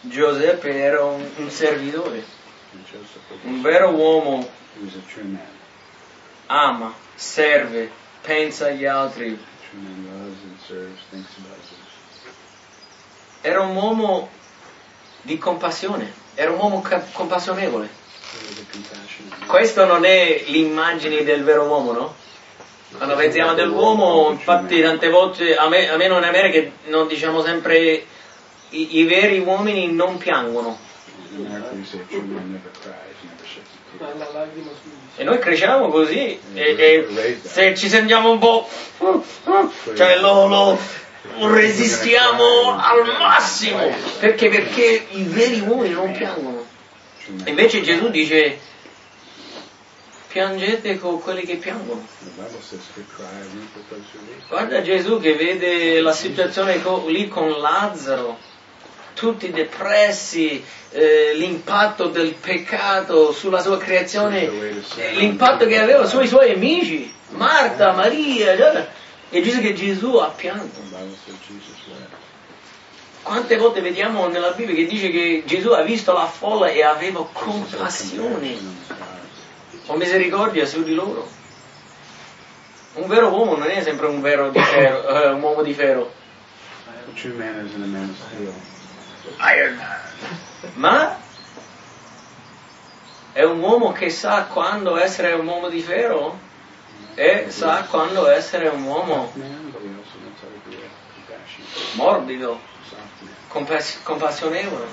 Giuseppe era un, un servitore, un vero uomo ama, serve, pensa agli altri. Era un uomo di compassione, era un uomo ca- compassionevole. He was a compassionate man. Questo non è l'immagine del vero uomo, no? Quando pensiamo dell'uomo, infatti tante volte, a me, non è vero che non diciamo sempre i, i veri uomini non piangono. E noi cresciamo così e, e se ci sentiamo un po'... cioè lo, lo- lo resistiamo al massimo. Perché? Perché i veri uomini non piangono. Invece Gesù dice piangete con quelli che piangono. Guarda Gesù che vede la situazione co- lì con Lazzaro, tutti depressi, eh, l'impatto del peccato sulla sua creazione, l'impatto che aveva sui suoi amici, Marta, Maria. E dice che Gesù ha pianto. Wept. Quante volte vediamo nella Bibbia che dice che Gesù ha visto la folla e aveva compassione o misericordia su di loro. Un vero uomo non è sempre un, vero di ferro, eh, un uomo di ferro. Ma è un uomo che sa quando essere un uomo di ferro e sa quando essere un uomo morbido, compass- compassionevole,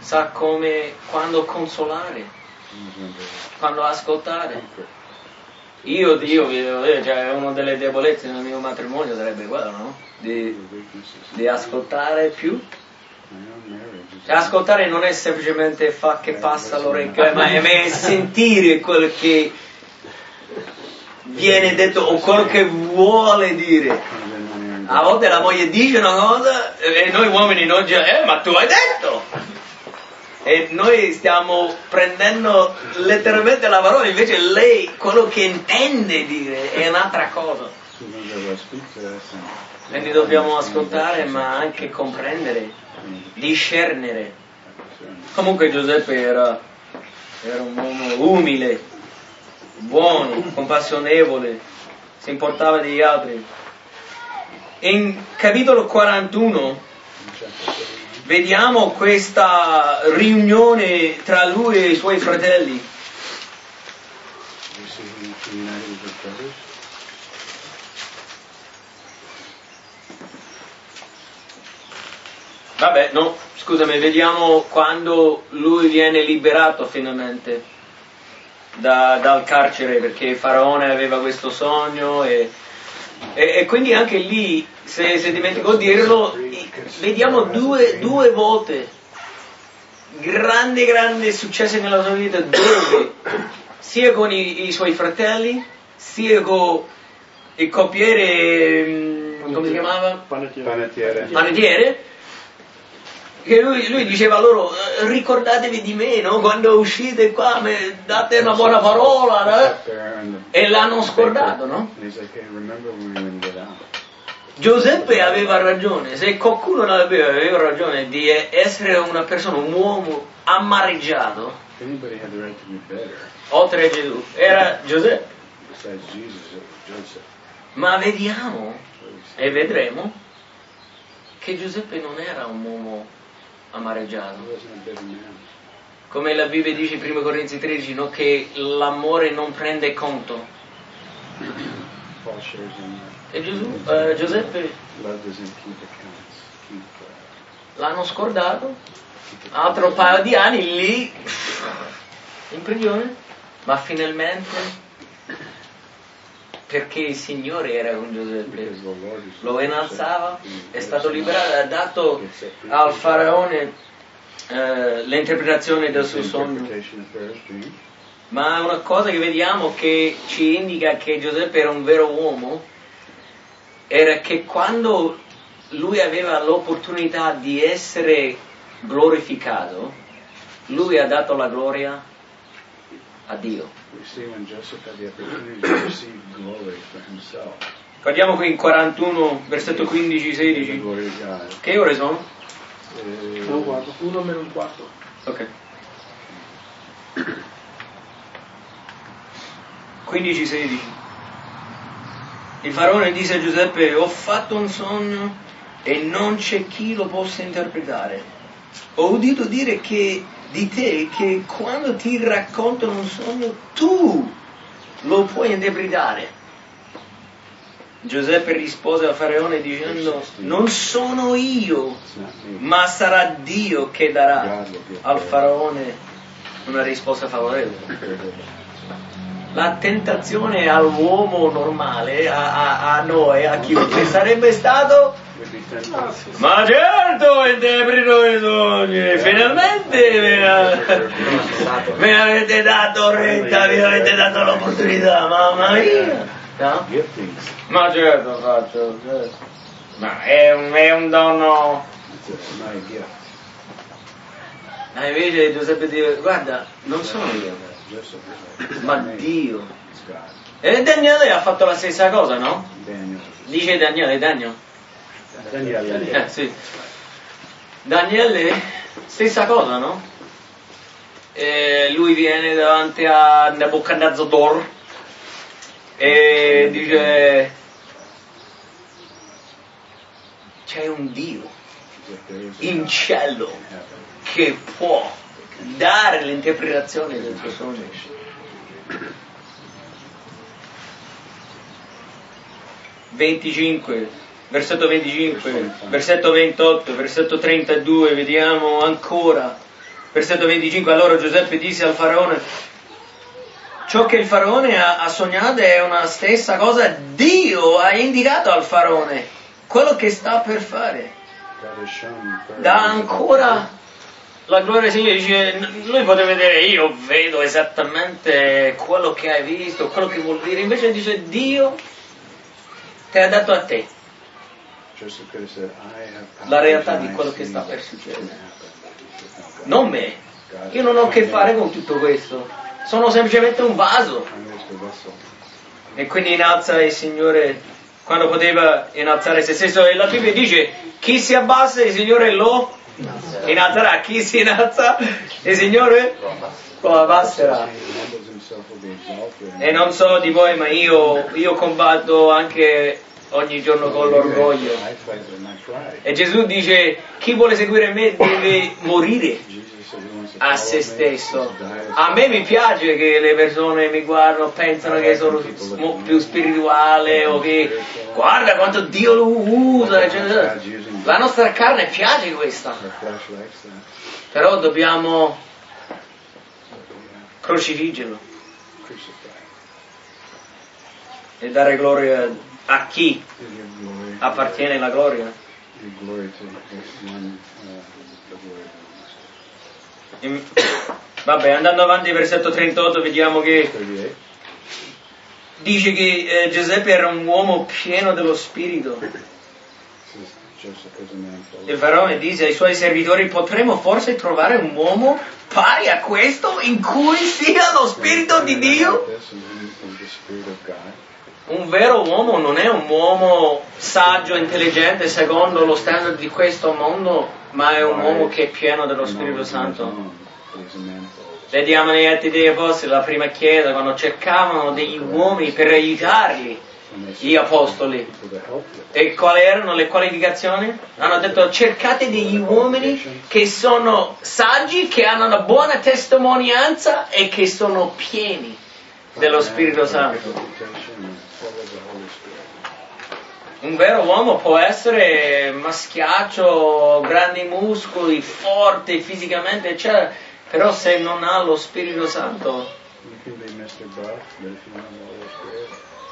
sa come quando consolare, quando ascoltare. Io, Dio, cioè, una delle debolezze del mio matrimonio sarebbe quello, no? Di, di ascoltare più. Ascoltare non è semplicemente fa che passa all'orecchio, eh, ma è sentire quello che viene detto o quello che vuole dire. A volte la moglie dice una cosa e noi uomini non già, eh, ma tu hai detto! E noi stiamo prendendo letteralmente la parola, invece lei quello che intende dire è un'altra cosa. Quindi dobbiamo ascoltare ma anche comprendere, discernere. Comunque Giuseppe era, era un uomo umile, buono, compassionevole, si importava degli altri. In capitolo 41 vediamo questa riunione tra lui e i suoi fratelli. Vabbè, no, scusami, vediamo quando lui viene liberato finalmente da- dal carcere perché Faraone aveva questo sogno e, e- e quindi anche lì, se, se dimentico di dirlo, vediamo due, due volte grande, grande successo nella sua vita dove sia con i, i suoi fratelli, sia con il coppiere, mm, come si chiamava? Panettiere. panettiere, che lui, lui diceva loro "Eh, ricordatevi di me no? quando uscite qua date una buona parola no?" E l'hanno scordato no? Giuseppe aveva ragione se qualcuno non aveva, ragione di essere una persona un uomo amareggiato oltre a Gesù era Giuseppe ma vediamo e vedremo che Giuseppe non era un uomo amareggiato. Come la Bibbia dice in 1 Corinzi 13, no? che l'amore non prende conto. E Gesù, eh, Giuseppe? L'hanno scordato, altro paio di anni lì in prigione, ma finalmente perché il Signore era con Giuseppe, lo innalzava, è stato liberato ha dato al faraone eh, l'interpretazione del suo sogno. Ma una cosa che vediamo che ci indica che Giuseppe era un vero uomo era che quando lui aveva l'opportunità di essere glorificato, lui ha dato la gloria a Dio. We see when Joseph had the opportunity to receive glory for himself, Guardiamo qui in 41, versetto the 15-16. glory of God. Che ore sono? Eh, Non guardo. Uno meno un quarto. Ok. 15-16. Il faraone disse a Giuseppe, ho fatto un sogno e non c'è chi lo possa interpretare. Ho udito dire che di te che quando ti raccontano un sogno tu lo puoi interpretare. Giuseppe rispose al faraone dicendo, non sono io, ma sarà Dio che darà al faraone una risposta favorevole. La tentazione all'uomo normale, a, a- a noi, a chiunque, sarebbe stato. Ma certo, interpreto i sogni, finalmente mi, avete dato retta, mi avete dato l'opportunità, mamma mia. No? Ma certo faccio, certo. Ma è un, è un dono. Ma invece Giuseppe dice, guarda, non sono io, ma. Dio. E Daniele ha fatto la stessa cosa, no? Dice Daniele, Daniel. Daniel. Eh, sì. Daniele, stessa cosa, no? E lui viene davanti a Nebuchadnezzar e dice, c'è un Dio in cielo che può dare l'interpretazione del suo sogno. ...25, versetto 25, versetto 28, versetto 32, vediamo ancora... ...versetto 25, allora Giuseppe disse al faraone... ...ciò che il faraone ha, ha sognato è una stessa cosa... ...Dio ha indicato al faraone... ...quello che sta per fare. Dà ancora la gloria del Signore, dice, lui poteva vedere, io vedo esattamente quello che hai visto, quello che vuol dire, invece dice, Dio te l'ha dato a te, la realtà di quello che sta per succedere, non me, io non ho a che fare con tutto questo, sono semplicemente un vaso. E quindi innalza il Signore quando poteva innalzare se stesso, e la Bibbia dice, chi si abbassa il Signore lo innalzerà, chi si innalza il Signore lo abbasserà. E non so di voi, ma io, io combatto anche ogni giorno con l'orgoglio. E Gesù dice, chi vuole seguire me deve morire a se stesso. A me mi piace che le persone mi guardano, pensano che sono più spirituale o che guarda quanto Dio lo usa. eccetera. La nostra carne piace questa, però dobbiamo crocifiggerlo e dare gloria a chi Give glory. appartiene la gloria. Uh, Vabbè, andando avanti, versetto 38, vediamo che 38. dice che eh, Giuseppe era un uomo pieno dello spirito. A Il faraone dice ai suoi servitori, potremmo forse trovare un uomo pari a questo in cui sia lo spirito di Dio? Un vero uomo non è un uomo saggio, intelligente, secondo lo standard di questo mondo, ma è un uomo che è pieno dello Spirito Santo. Vediamo negli Atti degli Apostoli, la prima chiesa, quando cercavano degli uomini per aiutarli, gli apostoli. E quali erano le qualificazioni? Hanno detto cercate degli uomini che sono saggi, che hanno una buona testimonianza e che sono pieni dello Spirito Santo. Un vero uomo può essere maschiaccio, grandi muscoli, forte fisicamente, eccetera, però se non ha lo Spirito Santo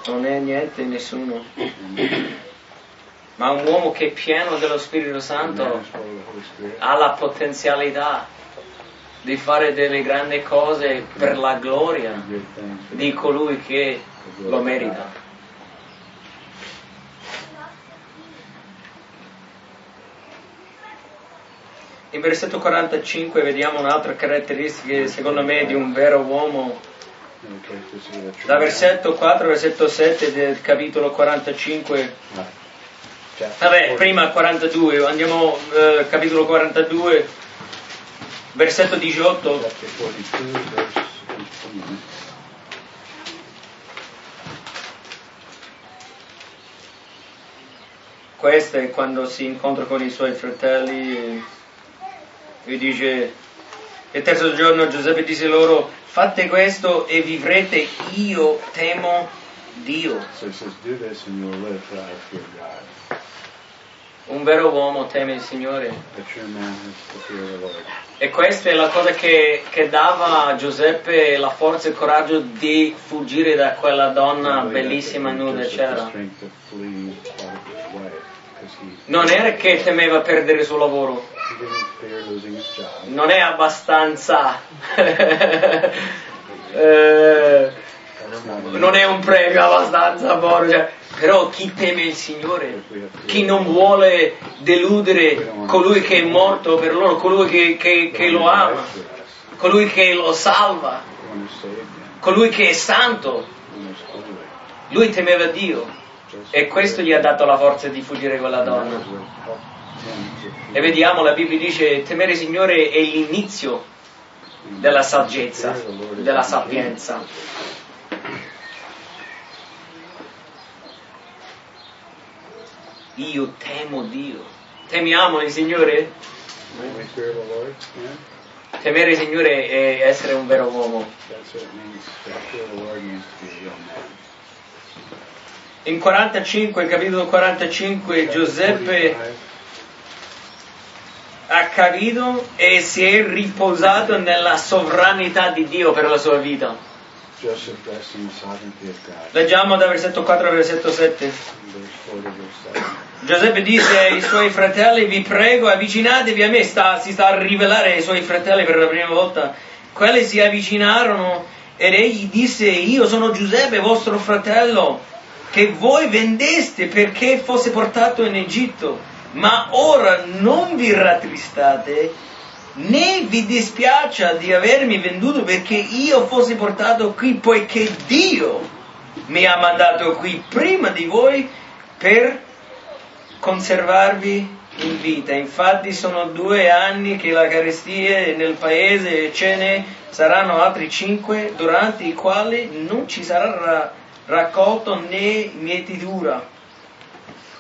non è niente, nessuno. Ma un uomo che è pieno dello Spirito Santo ha la potenzialità di fare delle grandi cose per la gloria di colui che lo merita. In versetto 45 vediamo un'altra caratteristica, secondo me, di un vero uomo. Da versetto 4, versetto 7 del capitolo 45. Ah, chapter Vabbè, 40. prima 42, andiamo eh, capitolo 42, versetto 18. Chapter 42, verse 18. Questo è quando si incontra con i suoi fratelli e dice, il terzo giorno Giuseppe disse loro, fate questo e vivrete, io temo Dio. So says. Un vero uomo teme il Signore. E questa è la cosa che, che dava a Giuseppe la forza e il coraggio di fuggire da quella donna bellissima nuda, c'era. Non era che temeva perdere il suo lavoro, non è abbastanza. Eh, non è un premio abbastanza buono, cioè, però chi teme il Signore, chi non vuole deludere colui che è morto per loro, colui che, che- che lo ama, colui che lo salva, colui che è santo, lui temeva Dio e questo gli ha dato la forza di fuggire And that donna. E vediamo, la Bibbia dice, temere il Signore è l'inizio della saggezza, della sapienza. Io temo Dio. Temiamo il Signore? Temere il Signore è essere un vero uomo. In 45, capitolo 45, Giuseppe 45, ha capito e si è riposato nella sovranità di Dio per la sua vita. Leggiamo da versetto 4 al versetto 7. Verse 40, verse 7. Giuseppe disse ai suoi fratelli, vi prego avvicinatevi a me, sta- si sta a rivelare ai suoi fratelli per la prima volta. Quelli si avvicinarono ed egli disse, io sono Giuseppe, vostro fratello, che voi vendeste perché fosse portato in Egitto. Ma ora non vi rattristate, né vi dispiaccia di avermi venduto perché io fossi portato qui, poiché Dio mi ha mandato qui prima di voi per conservarvi in vita. Infatti sono due anni che la carestia è nel paese e ce ne saranno altri cinque durante i quali non ci sarà raccolto né mietitura.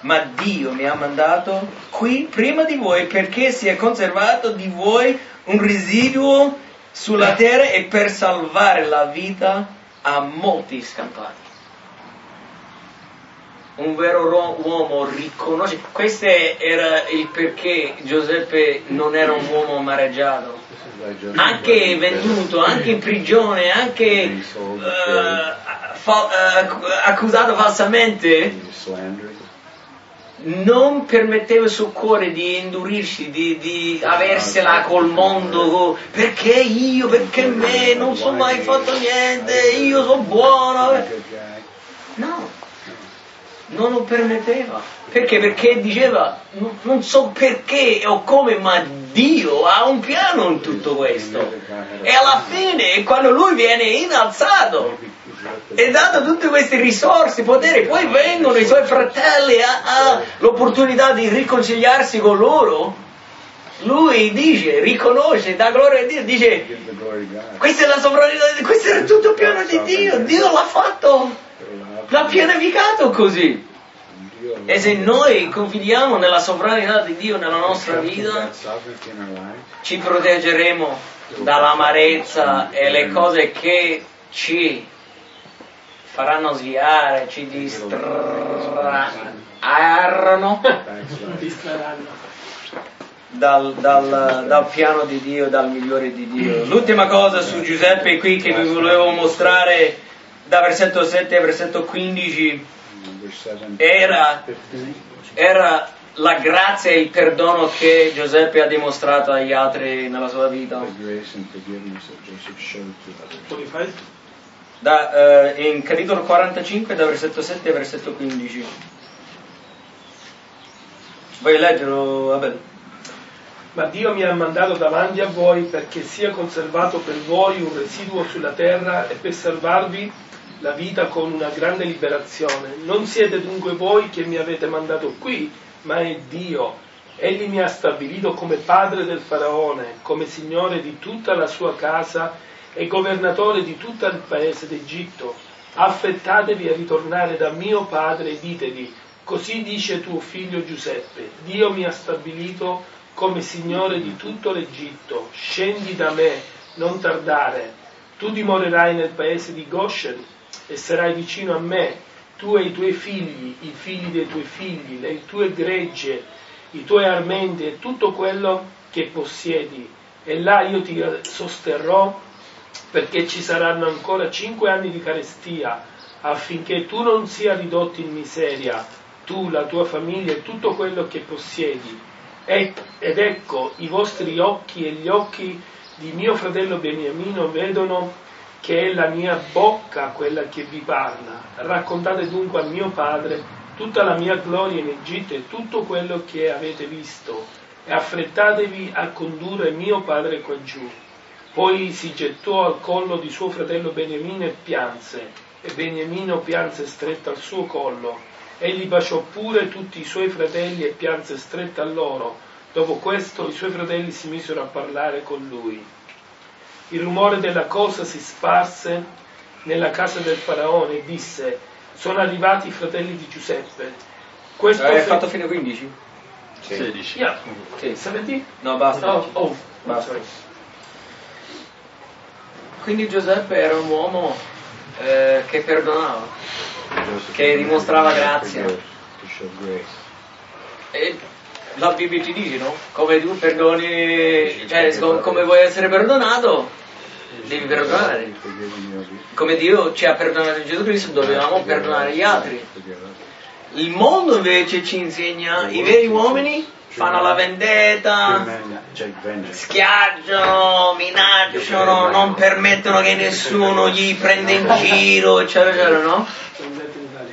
Ma Dio mi ha mandato qui prima di voi perché si è conservato di voi un residuo sulla terra e per salvare la vita a molti scampati un vero ro- uomo riconosce. Questo era il perché Giuseppe non era un uomo amareggiato. Anche venduto, anche in prigione, anche eh, fa- eh, accusato falsamente, non permetteva il suo cuore di indurirsi, di, di aversela col mondo. Perché io, perché me, non so mai fatto niente, io sono buono. Non lo permetteva. Perché? Perché diceva, "Non- so perché o come, ma Dio ha un piano in tutto questo. E alla fine, quando lui viene innalzato e dato tutte queste risorse, potere, poi vengono i suoi fratelli, ha, l'opportunità di riconciliarsi con loro. Lui dice, riconosce, dà gloria a Dio, dice, questa è la sovranità, di- questo era tutto il piano di Dio, Dio l'ha fatto. L'ha pianificato così. E se noi confidiamo nella sovranità di Dio nella nostra vita, ci proteggeremo dall'amarezza e le cose che ci faranno sviare, ci distrarranno. dal, dal- dal piano di Dio, dal migliore di Dio. L'ultima cosa su Giuseppe qui che vi volevo mostrare da versetto 7 a versetto 15 era, era la grazia e il perdono che Giuseppe ha dimostrato agli altri nella sua vita. Da, eh, in capitolo 45 da versetto 7 a versetto 15. Vuoi leggerlo, Abel? Ma Dio mi ha mandato davanti a voi perché sia conservato per voi un residuo sulla terra e per salvarvi la vita con una grande liberazione. Non siete dunque voi che mi avete mandato qui, ma è Dio. Egli mi ha stabilito come padre del faraone, come signore di tutta la sua casa e governatore di tutto il paese d'Egitto. Affrettatevi a ritornare da mio padre e ditegli, così dice tuo figlio Giuseppe, Dio mi ha stabilito come signore di tutto l'Egitto, scendi da me, non tardare. Tu dimorerai nel paese di Goshen e sarai vicino a me, tu e i tuoi figli, i figli dei tuoi figli, le tue gregge, i tuoi armenti e tutto quello che possiedi. E là io ti sosterrò perché ci saranno ancora cinque anni di carestia, affinché tu non sia ridotto in miseria, tu, la tua famiglia e tutto quello che possiedi. Ed ecco, i vostri occhi e gli occhi di mio fratello Beniamino vedono che è la mia bocca quella che vi parla. Raccontate dunque a mio padre tutta la mia gloria in Egitto e tutto quello che avete visto, e affrettatevi a condurre mio padre qua giù. Poi si gettò al collo di suo fratello Beniamino e pianse, e Beniamino pianse stretto al suo collo. Egli baciò pure tutti i suoi fratelli e pianse stretto a loro. Dopo questo i suoi fratelli si misero a parlare con lui. Il rumore della cosa si sparse nella casa del faraone e disse, sono arrivati i fratelli di Giuseppe. Questo Hai fe- fatto fino a 15? 16. Yeah. Sì. 17? No, basta. Oh, oh, Basta. Quindi Giuseppe era un uomo eh, che perdonava Che dimostrava grazia. Grace. e la Bibbia ci dice, no? Come tu perdoni, cioè com- come vuoi essere perdonato, devi perdonare. Come Dio ci ha perdonato in Gesù Cristo, dobbiamo perdonare gli altri. Il mondo invece ci insegna, i veri uomini fanno la vendetta, schiacciano, minacciano, non permettono che nessuno gli prenda in giro, eccetera, eccetera, no?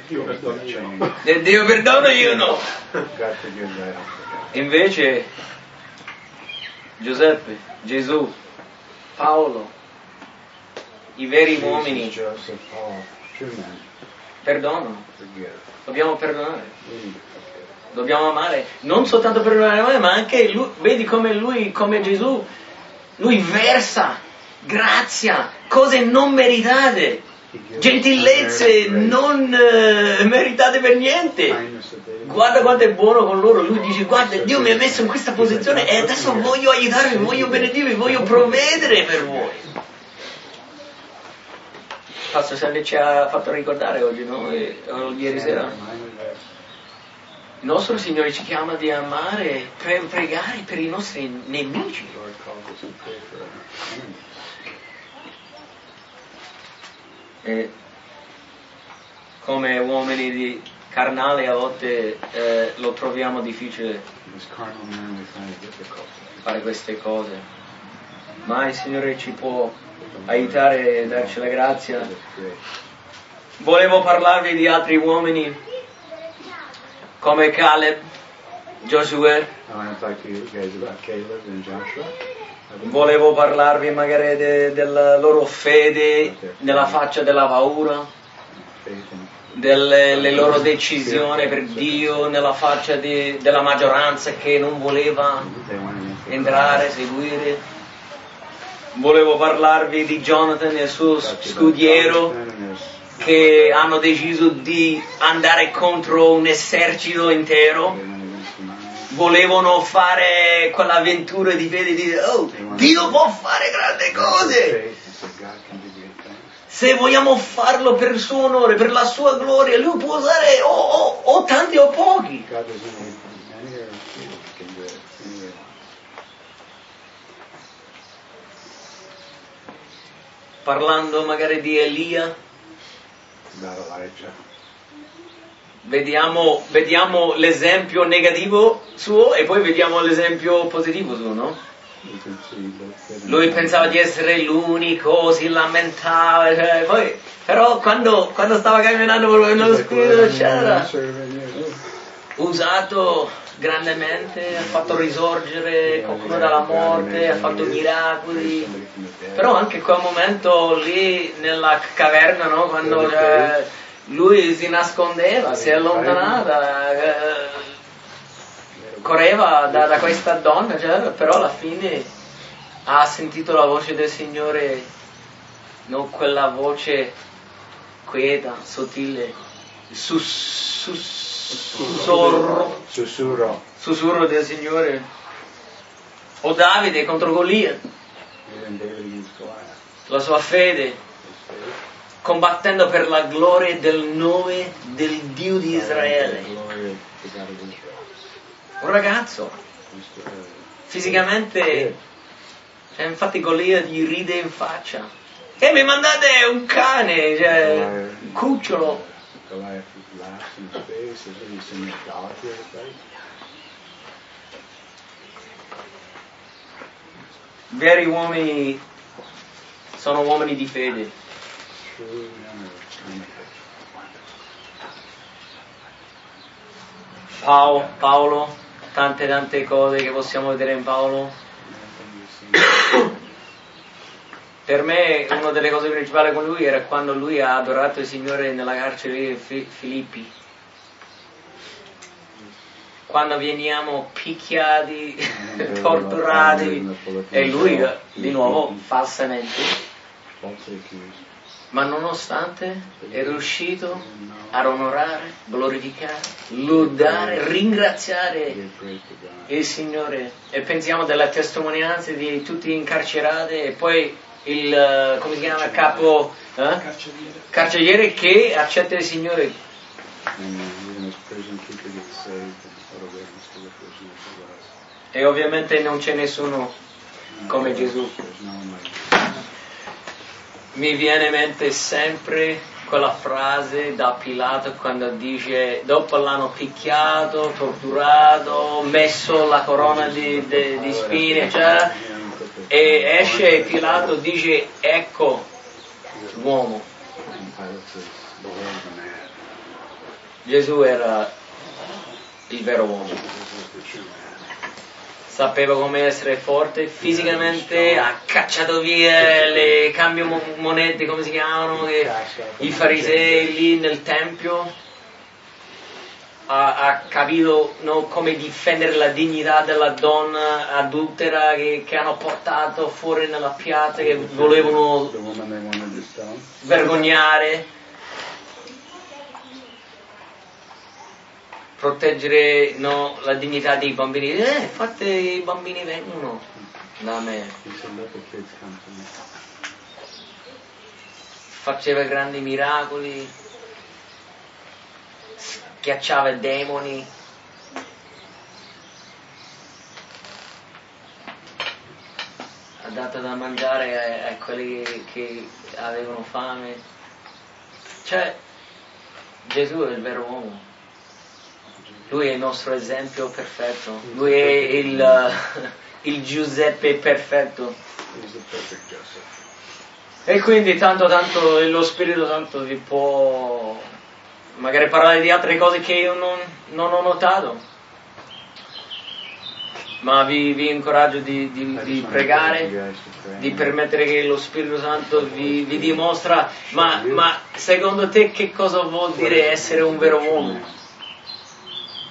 Dio perdona io. E Dio perdono io no. Invece Giuseppe, Gesù, Paolo, i veri uomini Jesus, Joseph, true men, perdonano, dobbiamo perdonare, forgive. dobbiamo amare, non soltanto perdonare, ma anche lui, vedi come lui, come Gesù, lui versa grazia, cose non meritate, gentilezze non eh, meritate per niente. Guarda quanto è buono con loro, lui dice guarda Dio mi ha messo in questa posizione e adesso voglio aiutarvi, voglio benedirvi, voglio provvedere per voi. Pastor Sandy ci ha fatto ricordare oggi, no? E- o ieri sera. Reminded that Il nostro Signore ci chiama di amare, pre- pregare per i nostri nemici. E come uomini di carnali a volte eh, lo troviamo difficile fare queste cose, ma il Signore ci può aiutare e darci la grazia. Volevo parlarvi di altri uomini come Caleb, Joshua. volevo parlarvi magari de- della loro fede nella faccia della paura, delle le loro decisioni per Dio nella faccia di- della maggioranza che non voleva entrare, seguire. Volevo parlarvi di Jonathan e il suo scudiero che hanno deciso di andare contro un esercito intero. Volevano fare quell'avventura di fede di oh, Dio può fare grandi cose. Se vogliamo farlo per il suo onore, per la sua gloria, lui può usare o, o- o tanti o pochi. It. Anyway, Parlando magari di Elia, vediamo, vediamo l'esempio negativo suo e poi vediamo l'esempio positivo suo, no? Lui pensava di essere l'unico, si lamentava, cioè, poi, però quando, quando stava camminando proprio nello eccetera, serving you. usato grandemente, ha fatto risorgere qualcuno dalla morte, ha fatto miracoli, però anche quel momento lì nella caverna, no? quando cioè, lui si nascondeva, si è allontanata, eh, correva da, da questa donna, cioè, però alla fine ha sentito la voce del Signore, non quella voce quieta, sottile, sus, sus, sussurro, Sussurro. sussurro del Signore. O Davide contro Golia, Goliath. la sua fede, combattendo per la gloria del nome del Dio di Israele. Glory of the God of Israel. Un ragazzo, fisicamente, cioè, infatti Golia gli ride in faccia. E mi mandate un cane, cioè, un cucciolo. Veri uomini sono uomini di fede. Paolo, Paolo, tante tante cose che possiamo vedere in Paolo. Per me una delle cose principali con lui era quando lui ha adorato il Signore nella carcere di Fi- Filippi. Quando veniamo picchiati, torturati e lui di nuovo falsamente. Ma nonostante è riuscito ad onorare, glorificare, lodare, ringraziare il Signore e pensiamo delle testimonianze di tutti incarcerati e poi il, eh, come si chiama, capo eh? Carceriere. che accetta il Signore. A. E ovviamente non c'è nessuno come Gesù. Mi viene in mente sempre quella frase da Pilato quando dice dopo l'hanno picchiato, torturato, messo la corona di, di- di spine, eccetera, e esce e Pilato dice ecco l'uomo. Gesù era il vero uomo. This is the true man. Sapeva come essere forte fisicamente, ha cacciato via le cambio mo- monete, come si chiamano, che i farisei lì nel tempio. Ha, ha capito no, come difendere la dignità della donna adultera che, che hanno portato fuori nella piazza, che volevano vergognare, proteggere no, la dignità dei bambini. Eh, fate i bambini vengono da me. Faceva grandi miracoli, schiacciava i demoni. Ha dato da mangiare a, a quelli che avevano fame. Cioè, Gesù è il vero uomo. Lui è il nostro esempio perfetto. Lui è il, il Giuseppe perfetto. E quindi tanto tanto lo Spirito Santo vi può magari parlare di altre cose che io non, non ho notato. Ma vi, vi incoraggio di, di- just di pregare, di permettere che lo Spirito Santo vi, vi dimostra, ma, ma secondo te che cosa vuol dire essere un vero uomo?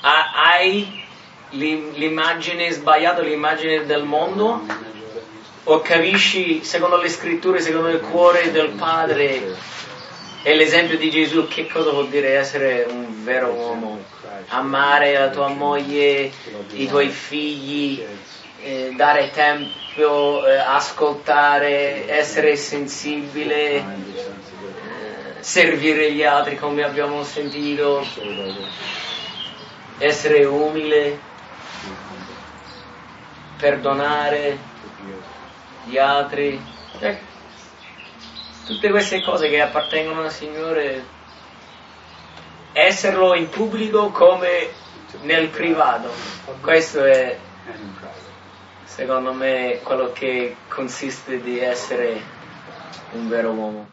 Ha- hai l'im- l'immagine sbagliata, l'immagine del mondo? O capisci, secondo le scritture, secondo il cuore del Padre e l'esempio di Gesù, che cosa vuol dire essere un vero uomo? Amare la tua moglie, i tuoi figli, eh, dare tempo, eh, ascoltare, essere sensibile, eh, servire gli altri come abbiamo sentito, essere umile, perdonare gli altri. Cioè, tutte queste cose che appartengono al Signore, esserlo in pubblico come nel privato. Questo è, secondo me, quello che consiste di essere un vero uomo.